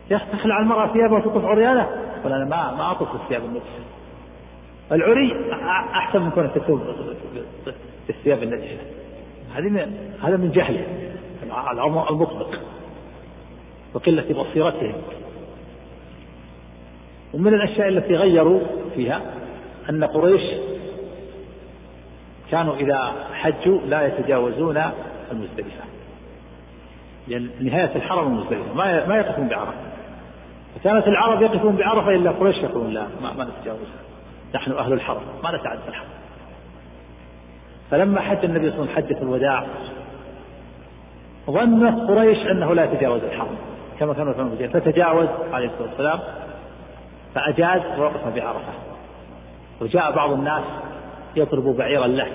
تخلع المرأة ثيابها وتطوف عريانة. يقول أنا ما ما أطوف الثياب النجسة. العري أحسن من كونك تكون الثياب النجسة. هذه هذا من جهله. المطلق وقلة بصيرتهم. ومن الأشياء التي غيروا فيها أن قريش كانوا إذا حجوا لا يتجاوزون المزدلفة. لأن نهاية الحرم المزدلفة. ما ما يقفون بعرفة. فكانت العرب يقفون بعرفة إلا قريش يقولون لا ما, ما نتجاوزها. نحن أهل الحرم. ما نتعدى الحرم. فلما حج النبي صلى الله عليه وسلم حجة الوداع ظنت قريش أنه لا يتجاوز الحرم كما كانوا يفعلون فتجاوز عليه الصلاة والسلام فأجاز ووقف بعرفة وجاء بعض الناس يطلب بعيرا له.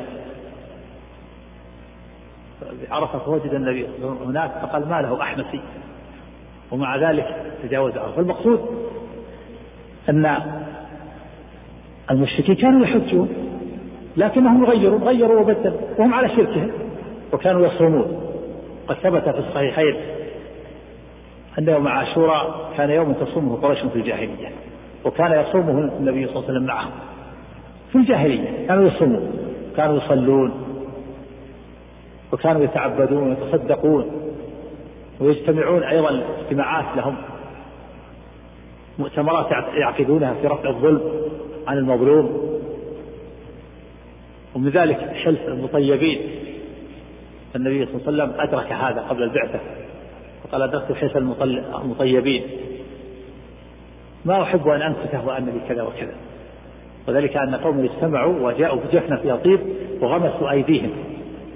عرفة فوجد النبي هناك فقال ما له أحمسي. ومع ذلك تجاوز عرفة. فالمقصود أن المشركين كانوا يحجون. لكنهم يغيروا غيروا وبدلوا وهم على شركهم. وكانوا يصومون. قد ثبت في الصحيحين أن يوم عاشوراء كان يوم تصومه قريش في الجاهلية. وكان يصومه النبي صلى الله عليه وسلم معهم. في الجاهلية كانوا يصومون. كانوا يصلون. وكانوا يتعبدون ويتصدقون ويجتمعون أيضا اجتماعات لهم. مؤتمرات يعقدونها في رفع الظلم عن المظلوم. ومن ذلك حلف المطيبين. النبي صلى الله عليه وسلم أدرك هذا قبل البعثة وقال أدركت حلف المطيبين. ما أحب أن أنكته وأن لي كذا وكذا. وذلك أن قوم اجتمعوا وجاءوا بجفنة فيها طيب وغمسوا أيديهم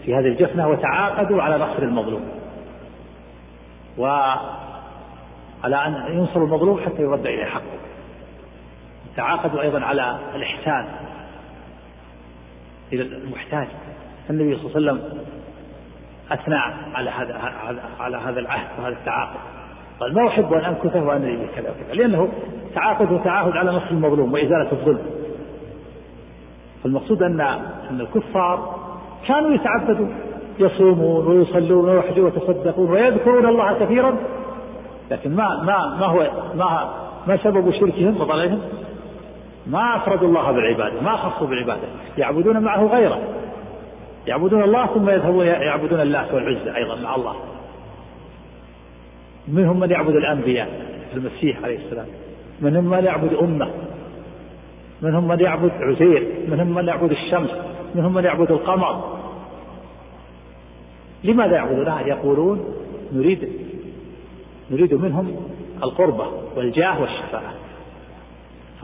في هذه الجفنة وتعاقدوا على نصر المظلوم. وعلى أن ينصر المظلوم حتى يرد إليه حقه تعاقدوا أيضا على الإحسان. إلى المحتاج. النبي صلى الله عليه وسلم أثنى على هذا على هذا العهد وهذا التعاقد. قال ما أحب أن أمكثه وأنا لي كذا وكذا لأنه تعاقد وتعاهد على نصر المظلوم وإزالة الظلم. فالمقصود أن أن الكفار كانوا يتعبدون يصومون ويصلون ويحجون ويتصدقون ويذكرون الله كثيرا لكن ما ما ما هو ما ما سبب شركهم وضلالهم؟ ما أفردوا الله بالعبادة ما خصوا بالعبادة. يعبدون معه غيره. يعبدون الله ثم يذهبون يعبدون اللات والعزى أيضا مع الله. منهم من يعبد الأنبياء المسيح عليه السلام. منهم من يعبد أمة. منهم من يعبد عزير. منهم من يعبد الشمس. منهم من يعبد القمر. لماذا يعبدونها يقولون نريد نريد منهم القربة والجاه والشفاعة.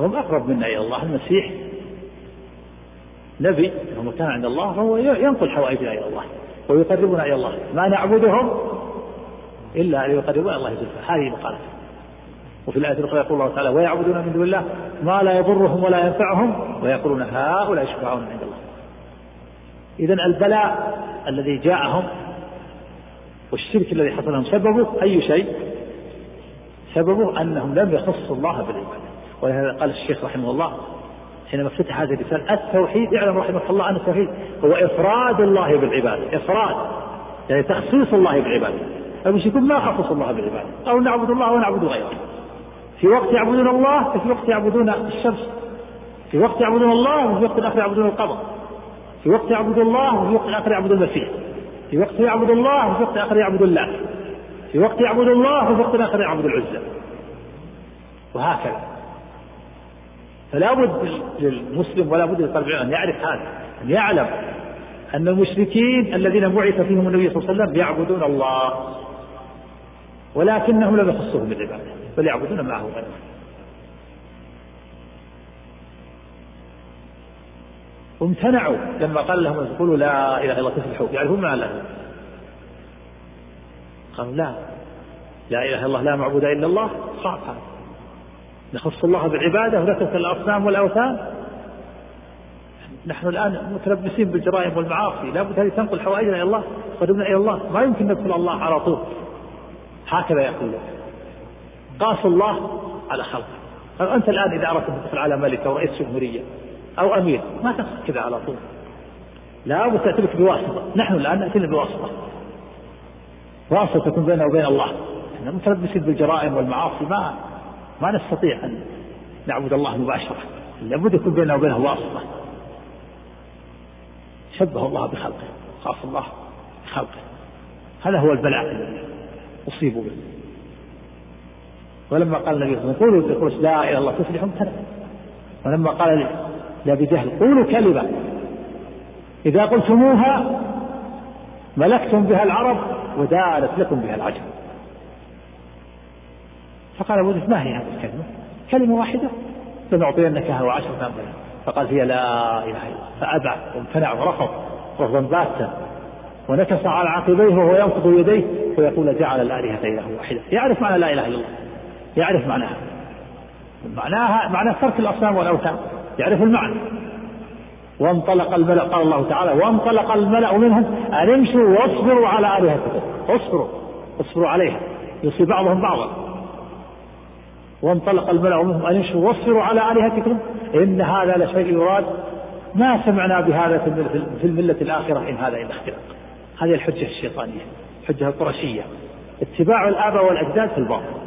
فهم أقرب منا إلى الله المسيح نبي وهو كان عند الله فهو ينقل حوائجنا إلى الله ويقربنا إلى الله. ما نعبدهم إلا أن يقربونا إلى الله زلفى هذه مقالته وفي الآية الأخرى يقول الله تعالى ويعبدون من دون الله ما لا يضرهم ولا ينفعهم ويقولون هؤلاء يشفعون عند الله. إذا البلاء الذي جاءهم والشرك الذي حصل لهم سببه أي شيء؟ سببه أنهم لم يخصوا الله بالعبادة ولهذا قال الشيخ رحمه الله حينما افتتح هذه الرسالة التوحيد اعلم رحمه الله أن التوحيد هو إفراد الله بالعبادة إفراد يعني تخصيص الله بالعبادة. المشركون ما خصصوا الله بالعبادة؟ قالوا نعبد الله ونعبد غيره. في وقت يعبدون الله وفي وقت يعبدون الشمس. في وقت يعبدون الله وفي وقت آخر يعبدون القمر. في وقت يعبدون الله وفي وقت آخر يعبدون المسيح. في وقت يعبد الله وفي وقت آخر يعبد الله في وقت يعبد الله وفي وقت آخر يعبد العزى وهكذا. فلا بد للمسلم ولا بد لطالب العلم أن يعرف هذا أن يعلم أن المشركين الذين بعث فيهم النبي صلى الله عليه وسلم يعبدون الله ولكنهم لم يخصوهم بالعبادة بل يعبدون معه غيره وامتنعوا لما قال لهم قولوا لا إله إلا الله تفلحوا يعرفون معنى لا قالوا لا لا إله إلا الله لا معبود إلا الله صعب هذا. نخص الله بالعبادة ونترك الاصنام والأوثان. نحن الآن متلبسين بالجرائم والمعاصي. لابد هذه تنقل حوائجنا إلى الله قدمنا إلى الله. ما يمكن ندخل الله على طول. هكذا يقولون قاسوا الله على خلقه. قال أنت الآن إذا أردت أن تدخل على ملك أو رئيس جمهورية أو أمير ما تدخل كذا على طول؟ لا بد تأتي لك بواسطة. نحن الآن نأتي بواسطة. واسطة تكون بيننا وبين الله. إحنا متلبسين بالجرائم والمعاصي. ما ما نستطيع أن نعبد الله مباشرة. لابد يكون بيننا وبينه واسطة. شبه الله بخلقه خاص الله بخلقه. هذا هو البلاء الذي اصيبوا به. ولما قال النبي صلى الله عليه وسلم قولوا لا إله إلا الله تفلحوا امتنع ولما قال لأبي جهل قولوا كلمة. إذا قلتموها ملكتم بها العرب ودانت لكم بها العجم. فقال أبو ما هي هذه الكلمة؟ كلمة واحدة. لنعطينكها وعشرة أمثالها فقال هي لا إله إلا الله. فأبى وامتنع ورفض. رفضا باتا. ونكس على عقبيه وهو ينفض يديه ويقول جعل الآلهة إله واحدة. يعرف معنى لا إله إلا الله. يعرف معناها. معناها معنى ترك الأصنام والأوثان. يعرف المعنى. وانطلق الملأ قال الله تعالى وانطلق الملأ منهم أن امشوا واصبروا على آلهتكم. اصبروا. اصبروا عليها. يصيب بعضهم بعضا. وانطلق الملأ منهم أن امشوا واصبروا على آلهتكم. إن هذا لشيء يراد. ما سمعنا بهذا في الملة الآخرة إن هذا إلا اختلاق. هذه الحجة الشيطانية الحجة القرشية. اتباع الآباء والأجداد في الباطل.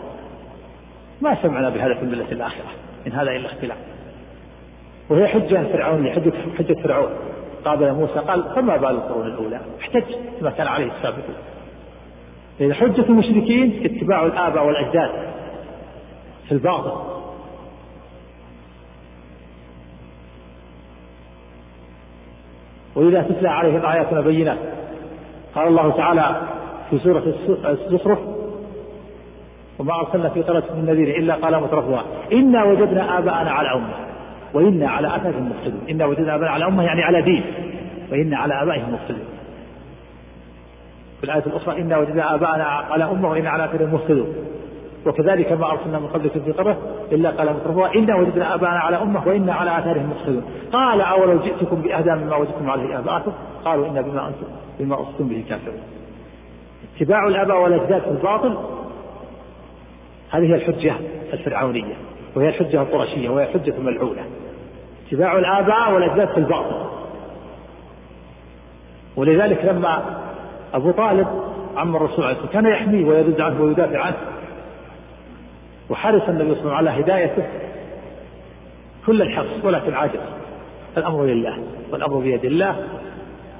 ما سمعنا بهذا في الملة الآخرة إن هذا إلا اختلاق. وهي حجة فرعونية حجة حجة فرعون. قابل موسى قال فما بال القرون الأولى؟ احتج ما كان عليه السابقون. حجة المشركين اتباع الآباء والأجداد. في الباطل وإذا تتلى عليهم آياتنا بينات قال الله تعالى في سورة الزخرف وما أرسلنا في قرية من نذير إلا قال مترفوها إنا وجدنا آباءنا على أمة وإنا على آثارهم مقتدون. إنا وجدنا آباءنا على أمة يعني على دين وإنا على آبائهم مقتدون. في الآية الأخرى إنا وجدنا آباءنا على أمة وإنا على آثارهم مقتدون. وكذلك ما أرسلنا من قبلك في قرية إلا قال مترفوها إنا وجدنا آباءنا على أمة وإنا على آثارهم مقتدون قال أولو جئتكم بأهدى مما وجدتم عليه آباءكم؟ قالوا إنا بما أنتم بما أرسلتم به كافرون. اتباع الآباء والأجداد في الباطل هذه هي الحجة الفرعونية وهي الحجة القرشية وهي الحجة الملعونة. اتباع الآباء والأجداد في الباطل. ولذلك لما أبو طالب عم الرسول عليه كان يحميه ويرد عنه ويدافع عنه وحرص النبي صلى الله عليه وسلم على هدايته كل الحرص ولكن عاجز الأمر لله والأمر بيد الله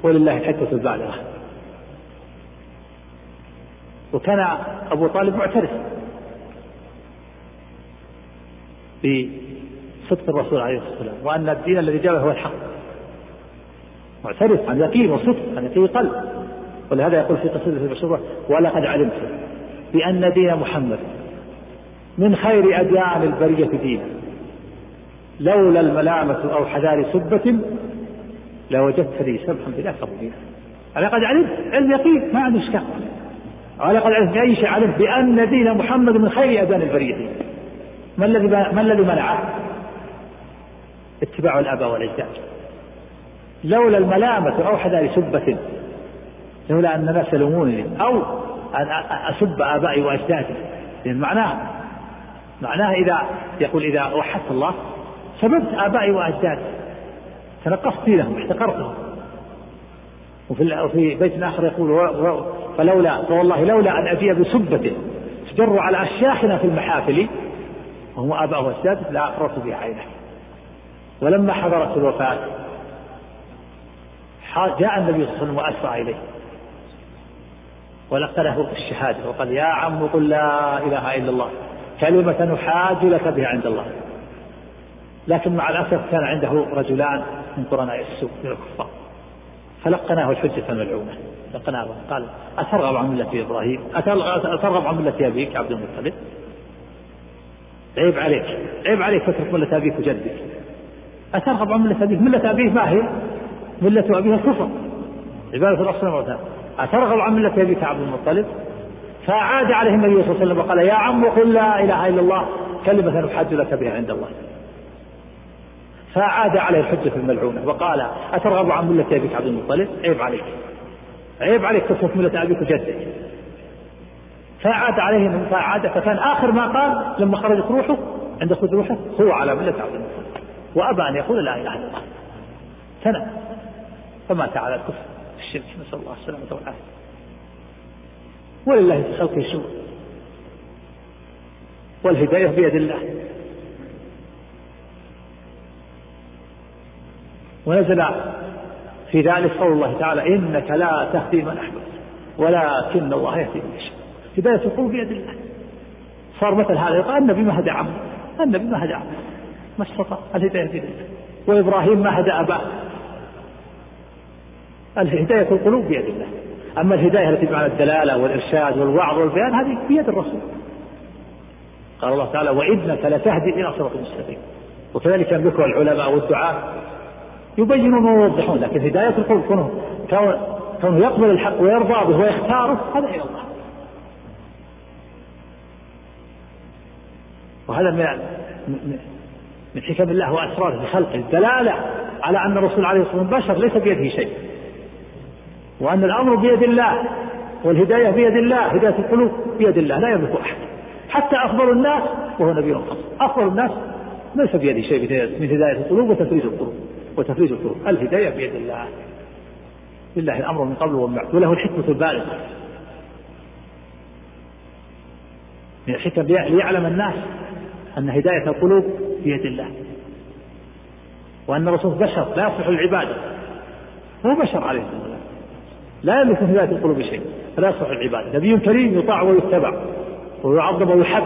ولله الحجة البالغة. وكان أبو طالب معترف بصدق الرسول عليه الصلاة والسلام وأن الدين الذي جاء هو الحق. معترف عن يقين وصدق عن يقين قلب. ولهذا يقول في قصيدة المشهورة ولقد علمت بأن دين محمد من خير أديان البرية دينا لولا الملامة أو حذار سبة لوجدتني سمحا بلا مبينا على قد علمت؟ علم يقين؟ ما عنده إشكال على قد علمت بأي شيء؟ علمت بأن دين محمد من خير أديان البرية دينا ما الذي ما الذي منعه؟ اتباع الآباء والأجداد لولا الملامة أو حذار سبة. لولا أن الناس يلومونني أو أن أسب آبائي وأجدادي. لأن معناه معناه إذا يقول إذا وحدت الله سببت آبائي وأجدادي تنقصت لهم احتقرتهم. وفي وفي بيت آخر يقول فلولا فوالله لولا أن أجيء بسبة تجر على أشياخنا في المحافل وهم آباء وأجداد لا أقررت بها عينه ولما حضرت الوفاة جاء النبي صلى الله عليه وسلم وأسرع إليه. ولقنه الشهادة وقال يا عم قل لا إله إلا الله. كلمة نحاج لك بها عند الله. لكن مع الأسف كان عنده رجلان من قرناء السوء من الكفار. فلقناه الحجة الملعونة لقناه قال أترغب عن ملة إبراهيم؟ أترغب عن ملة أبيك عبد المطلب؟ عيب عليك. عيب عليك تترك ملة أبيك وجدك. أترغب عن ملة أبيك؟ ملة أبيه ما هي؟ ملة أبيه الكفر عبادة الأصنام أترغب عن ملة أبيك عبد المطلب؟ فعاد عليه النبي صلى الله عليه وسلم وقال يا عم قل لا إله إلا الله كلمة نحج لك بها عند الله. فعاد عليه الحجة الملعونة وقال أترغب عن ملة أبيك عبد المطلب؟ عيب عليك. عيب عليك تترك ملة أبيك وجدك. فعاد عليه فعاد فكان آخر ما قال لما خرجت روحه عند خروج روحه هو على ملة عبد المطلب. وأبى أن يقول لا إله إلا الله. سنة فمات على الكفر الشرك. نسأل الله السلامة والعافية. ولله في خلقه شؤون والهداية بيد الله. ونزل في ذلك قول الله تعالى إنك لا تهدي من أحببت ولكن الله يهدي من يشاء. هداية القلوب بيد الله. صار مثل هذا يقال النبي ما هدى عمه النبي ما هدى عمه. ما استطاع. الهداية بيد الله. وإبراهيم ما هدى أباه. الهداية القلوب بيد الله. أما الهداية التي بمعنى الدلالة والإرشاد والوعظ والبيان هذه بيد الرسول. قال الله تعالى وإنك لتهدي إلى صراط مستقيم. وكذلك يملكها العلماء والدعاة. يبينون ويوضحون لكن هداية القلوب كونه كونه يقبل الحق ويرضى به ويختاره هذا إلى الله. وهذا من من حكم الله وأسراره في خلقه. الدلالة على أن الرسول عليه الصلاة والسلام بشر ليس بيده شيء. وأن الأمر بيد الله والهداية بيد الله هداية القلوب بيد الله لا يملك أحد. حتى أفضل الناس وهو نبي خاص أفضل الناس ليس بيده شيء من هداية القلوب وتفريج القلوب. وتفريج القلوب. الهداية بيد الله. لله الأمر من قبل ومن بعد. وله الحكمة البالغة. من الحكم ليعلم الناس أن هداية القلوب بيد الله. وأن الرسول بشر لا يصلح العبادة هو بشر عليه الصلاة والسلام. لا يملك هداية القلوب شيء فلا يصلح العبادة نبي كريم يطاع ويتبع ويعظم ويحب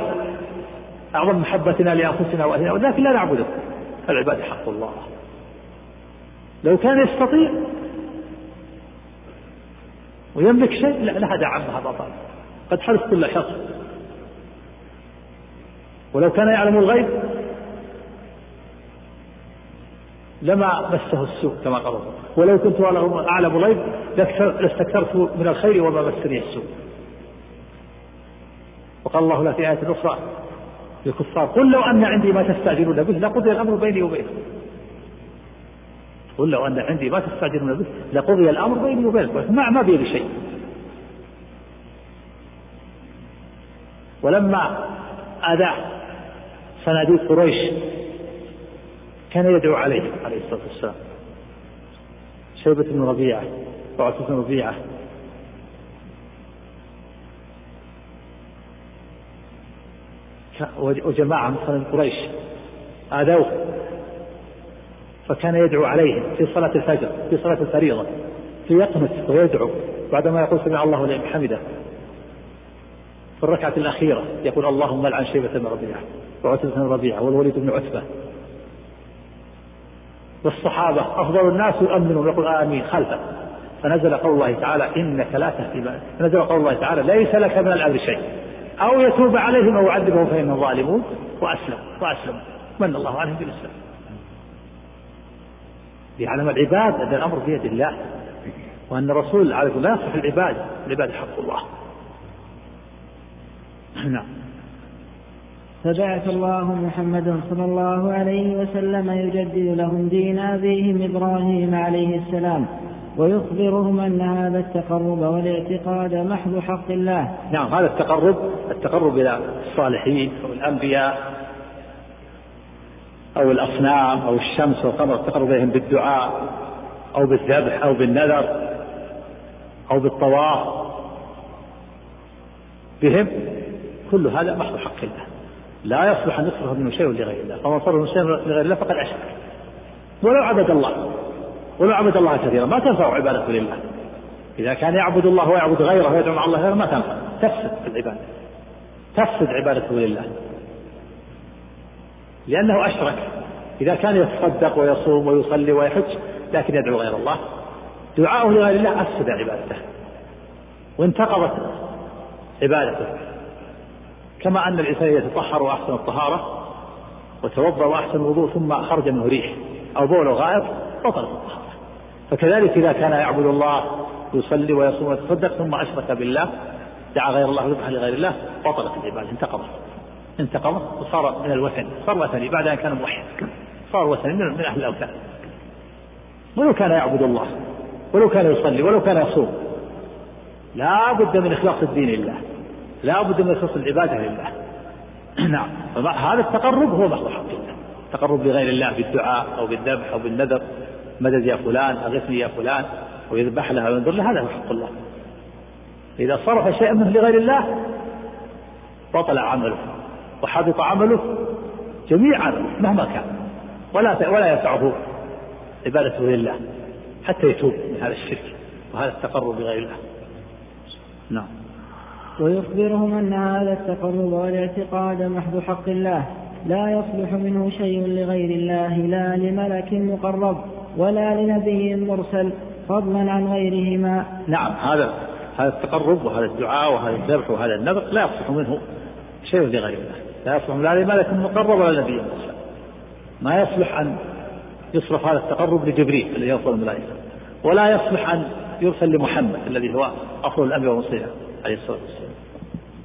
أعظم محبتنا لأنفسنا وأهلنا ولكن لا نعبده العبادة حق الله. لو كان يستطيع ويملك شيء لهدى عمها بطل قد حرص كل شخص. ولو كان يعلم الغيب لما مسه السوء كما قال ولو كنت أعلم الغيب لاستكثرت من الخير وما مسني السوء. وقال الله لا في آية أخرى للكفار قل لو أن عندي ما تستعجلون به لقضي الأمر بيني وبينكم. قل لو أن عندي ما تستعجلون به لقضي الأمر بيني وبينكم. ما ما بيدي شيء ولما أذاه صناديق قريش كان يدعو عليه عليه الصلاة والسلام. شيبة بن ربيعة وعتبة بن ربيعة. وجماعة من قريش آذوه فكان يدعو عليهم في صلاة الفجر في صلاة الفريضة فيقنت ويدعو بعدما يقول سمع الله لمن حمده. في الركعة الأخيرة يقول اللهم لعن شيبة بن ربيعة وعتبة بن ربيعة والوليد بن عتبة. والصحابة أفضل الناس يؤمنون ويقول آمين خلفه فنزل قول الله تعالى إنك لا تهدي فنزل قول الله تعالى ليس لك من الأمر شيء. أو يتوب عليهم أو يعذبهم فإنهم ظالمون. وأسلموا وأسلموا. من الله عليهم بالإسلام. ليعلم العباد أن الأمر بيد الله. وأن الرسول عليه لا يصلح العباد العباد حق الله. نعم. فبعث الله محمدا صلى الله عليه وسلم يجدد لهم دين أبيهم إبراهيم عليه السلام ويخبرهم أن هذا التقرب والاعتقاد محض حق الله. نعم هذا التقرب التقرب إلى الصالحين أو الأنبياء أو الأصنام أو الشمس والقمر التقرب إليهم بالدعاء أو بالذبح أو بالنذر أو بالطواف بهم. كل هذا محض حق الله. لا يصلح أن يصرف منه شيء لغير الله. فمن صرف شيء لغير الله فقد أشرك. ولو عبد الله. ولو عبد الله كثيرا. ما تنفع عبادته لله إذا كان يعبد الله ويعبد غيره ويدعو مع الله غيره ما تنفع. تفسد العبادة. تفسد عبادته لله لأنه أشرك. إذا كان يتصدق ويصوم ويصلي ويحج لكن يدعو غير الله. دعاؤه لغير الله أفسد عبادته. وانتقضت عبادته. كما أن الإنسان يتطهر وأحسن الطهارة وتوضأ وأحسن الوضوء ثم خرج منه ريح أو بول غائط بطلت الطهارة. فكذلك إذا كان يعبد الله يصلي ويصوم ويتصدق ثم أشرك بالله دعا غير الله وذبح لغير الله بطلت العبادة انتقضت انتقضت وصار من الوثن صار وثني بعد أن كان موحد صار وثني من أهل الأوثان. ولو كان يعبد الله ولو كان يصلي ولو كان يصوم لا بد من إخلاص الدين لله. لا بد من إخلاص العبادة لله نعم. هذا التقرب هو محض حق الله التقرب لغير الله بالدعاء أو بالذبح أو بالنذر. مدد يا فلان؟ أغثني يا فلان؟ ويذبح لها وينظر لها. هذا هو حق الله. إذا صرف شيئا منه لغير الله بطل عمله وحبط عمله جميع عمله مهما كان. ولا ولا ينفعه عبادته لله حتى يتوب من هذا الشرك وهذا التقرب بغير الله. نعم. ويخبرهم أن هذا التقرب والاعتقاد محض حق الله. لا يصلح منه شيء لغير الله لا لملك مقرب ولا لنبي مرسل فضلا عن غيرهما. نعم هذا هذا التقرب وهذا الدعاء وهذا الذبح وهذا النذر لا يصلح منه شيء لغير الله. لا يصلح لا لملك مقرب ولا لنبي مرسل. ما يصلح أن يصرف هذا التقرب لجبريل الذي يوصل الملائكة ولا يصلح أن يرسل لمحمد الذي هو أفضل الأنبياء والمرسلين. عليه الصلاة والسلام.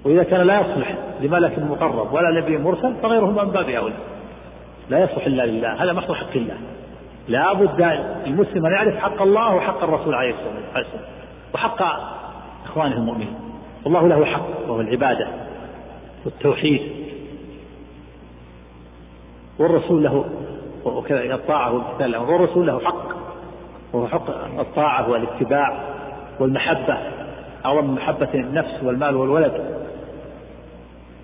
وإذا كان لا يصلح لملك مقرب ولا نبي مرسل فغيره من باب أولى. لا يصلح إلا لله. هذا محض حق الله. لا بد المسلم أن يعرف حق الله وحق الرسول عليه الصلاة والسلام. وحق إخوانه المؤمنين. والله له حق وهو العبادة والتوحيد. والرسول له وكذا الطاعة والامتثال والرسول له حق. وهو حق الطاعة والاتباع والمحبة. أعظم من محبة النفس والمال والولد.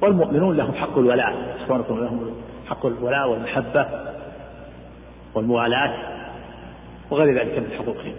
والمؤمنون لهم حق الولاء. إخوانكم لهم حق الولاء والمحبة والموالاة وغير ذلك من حقوقهم.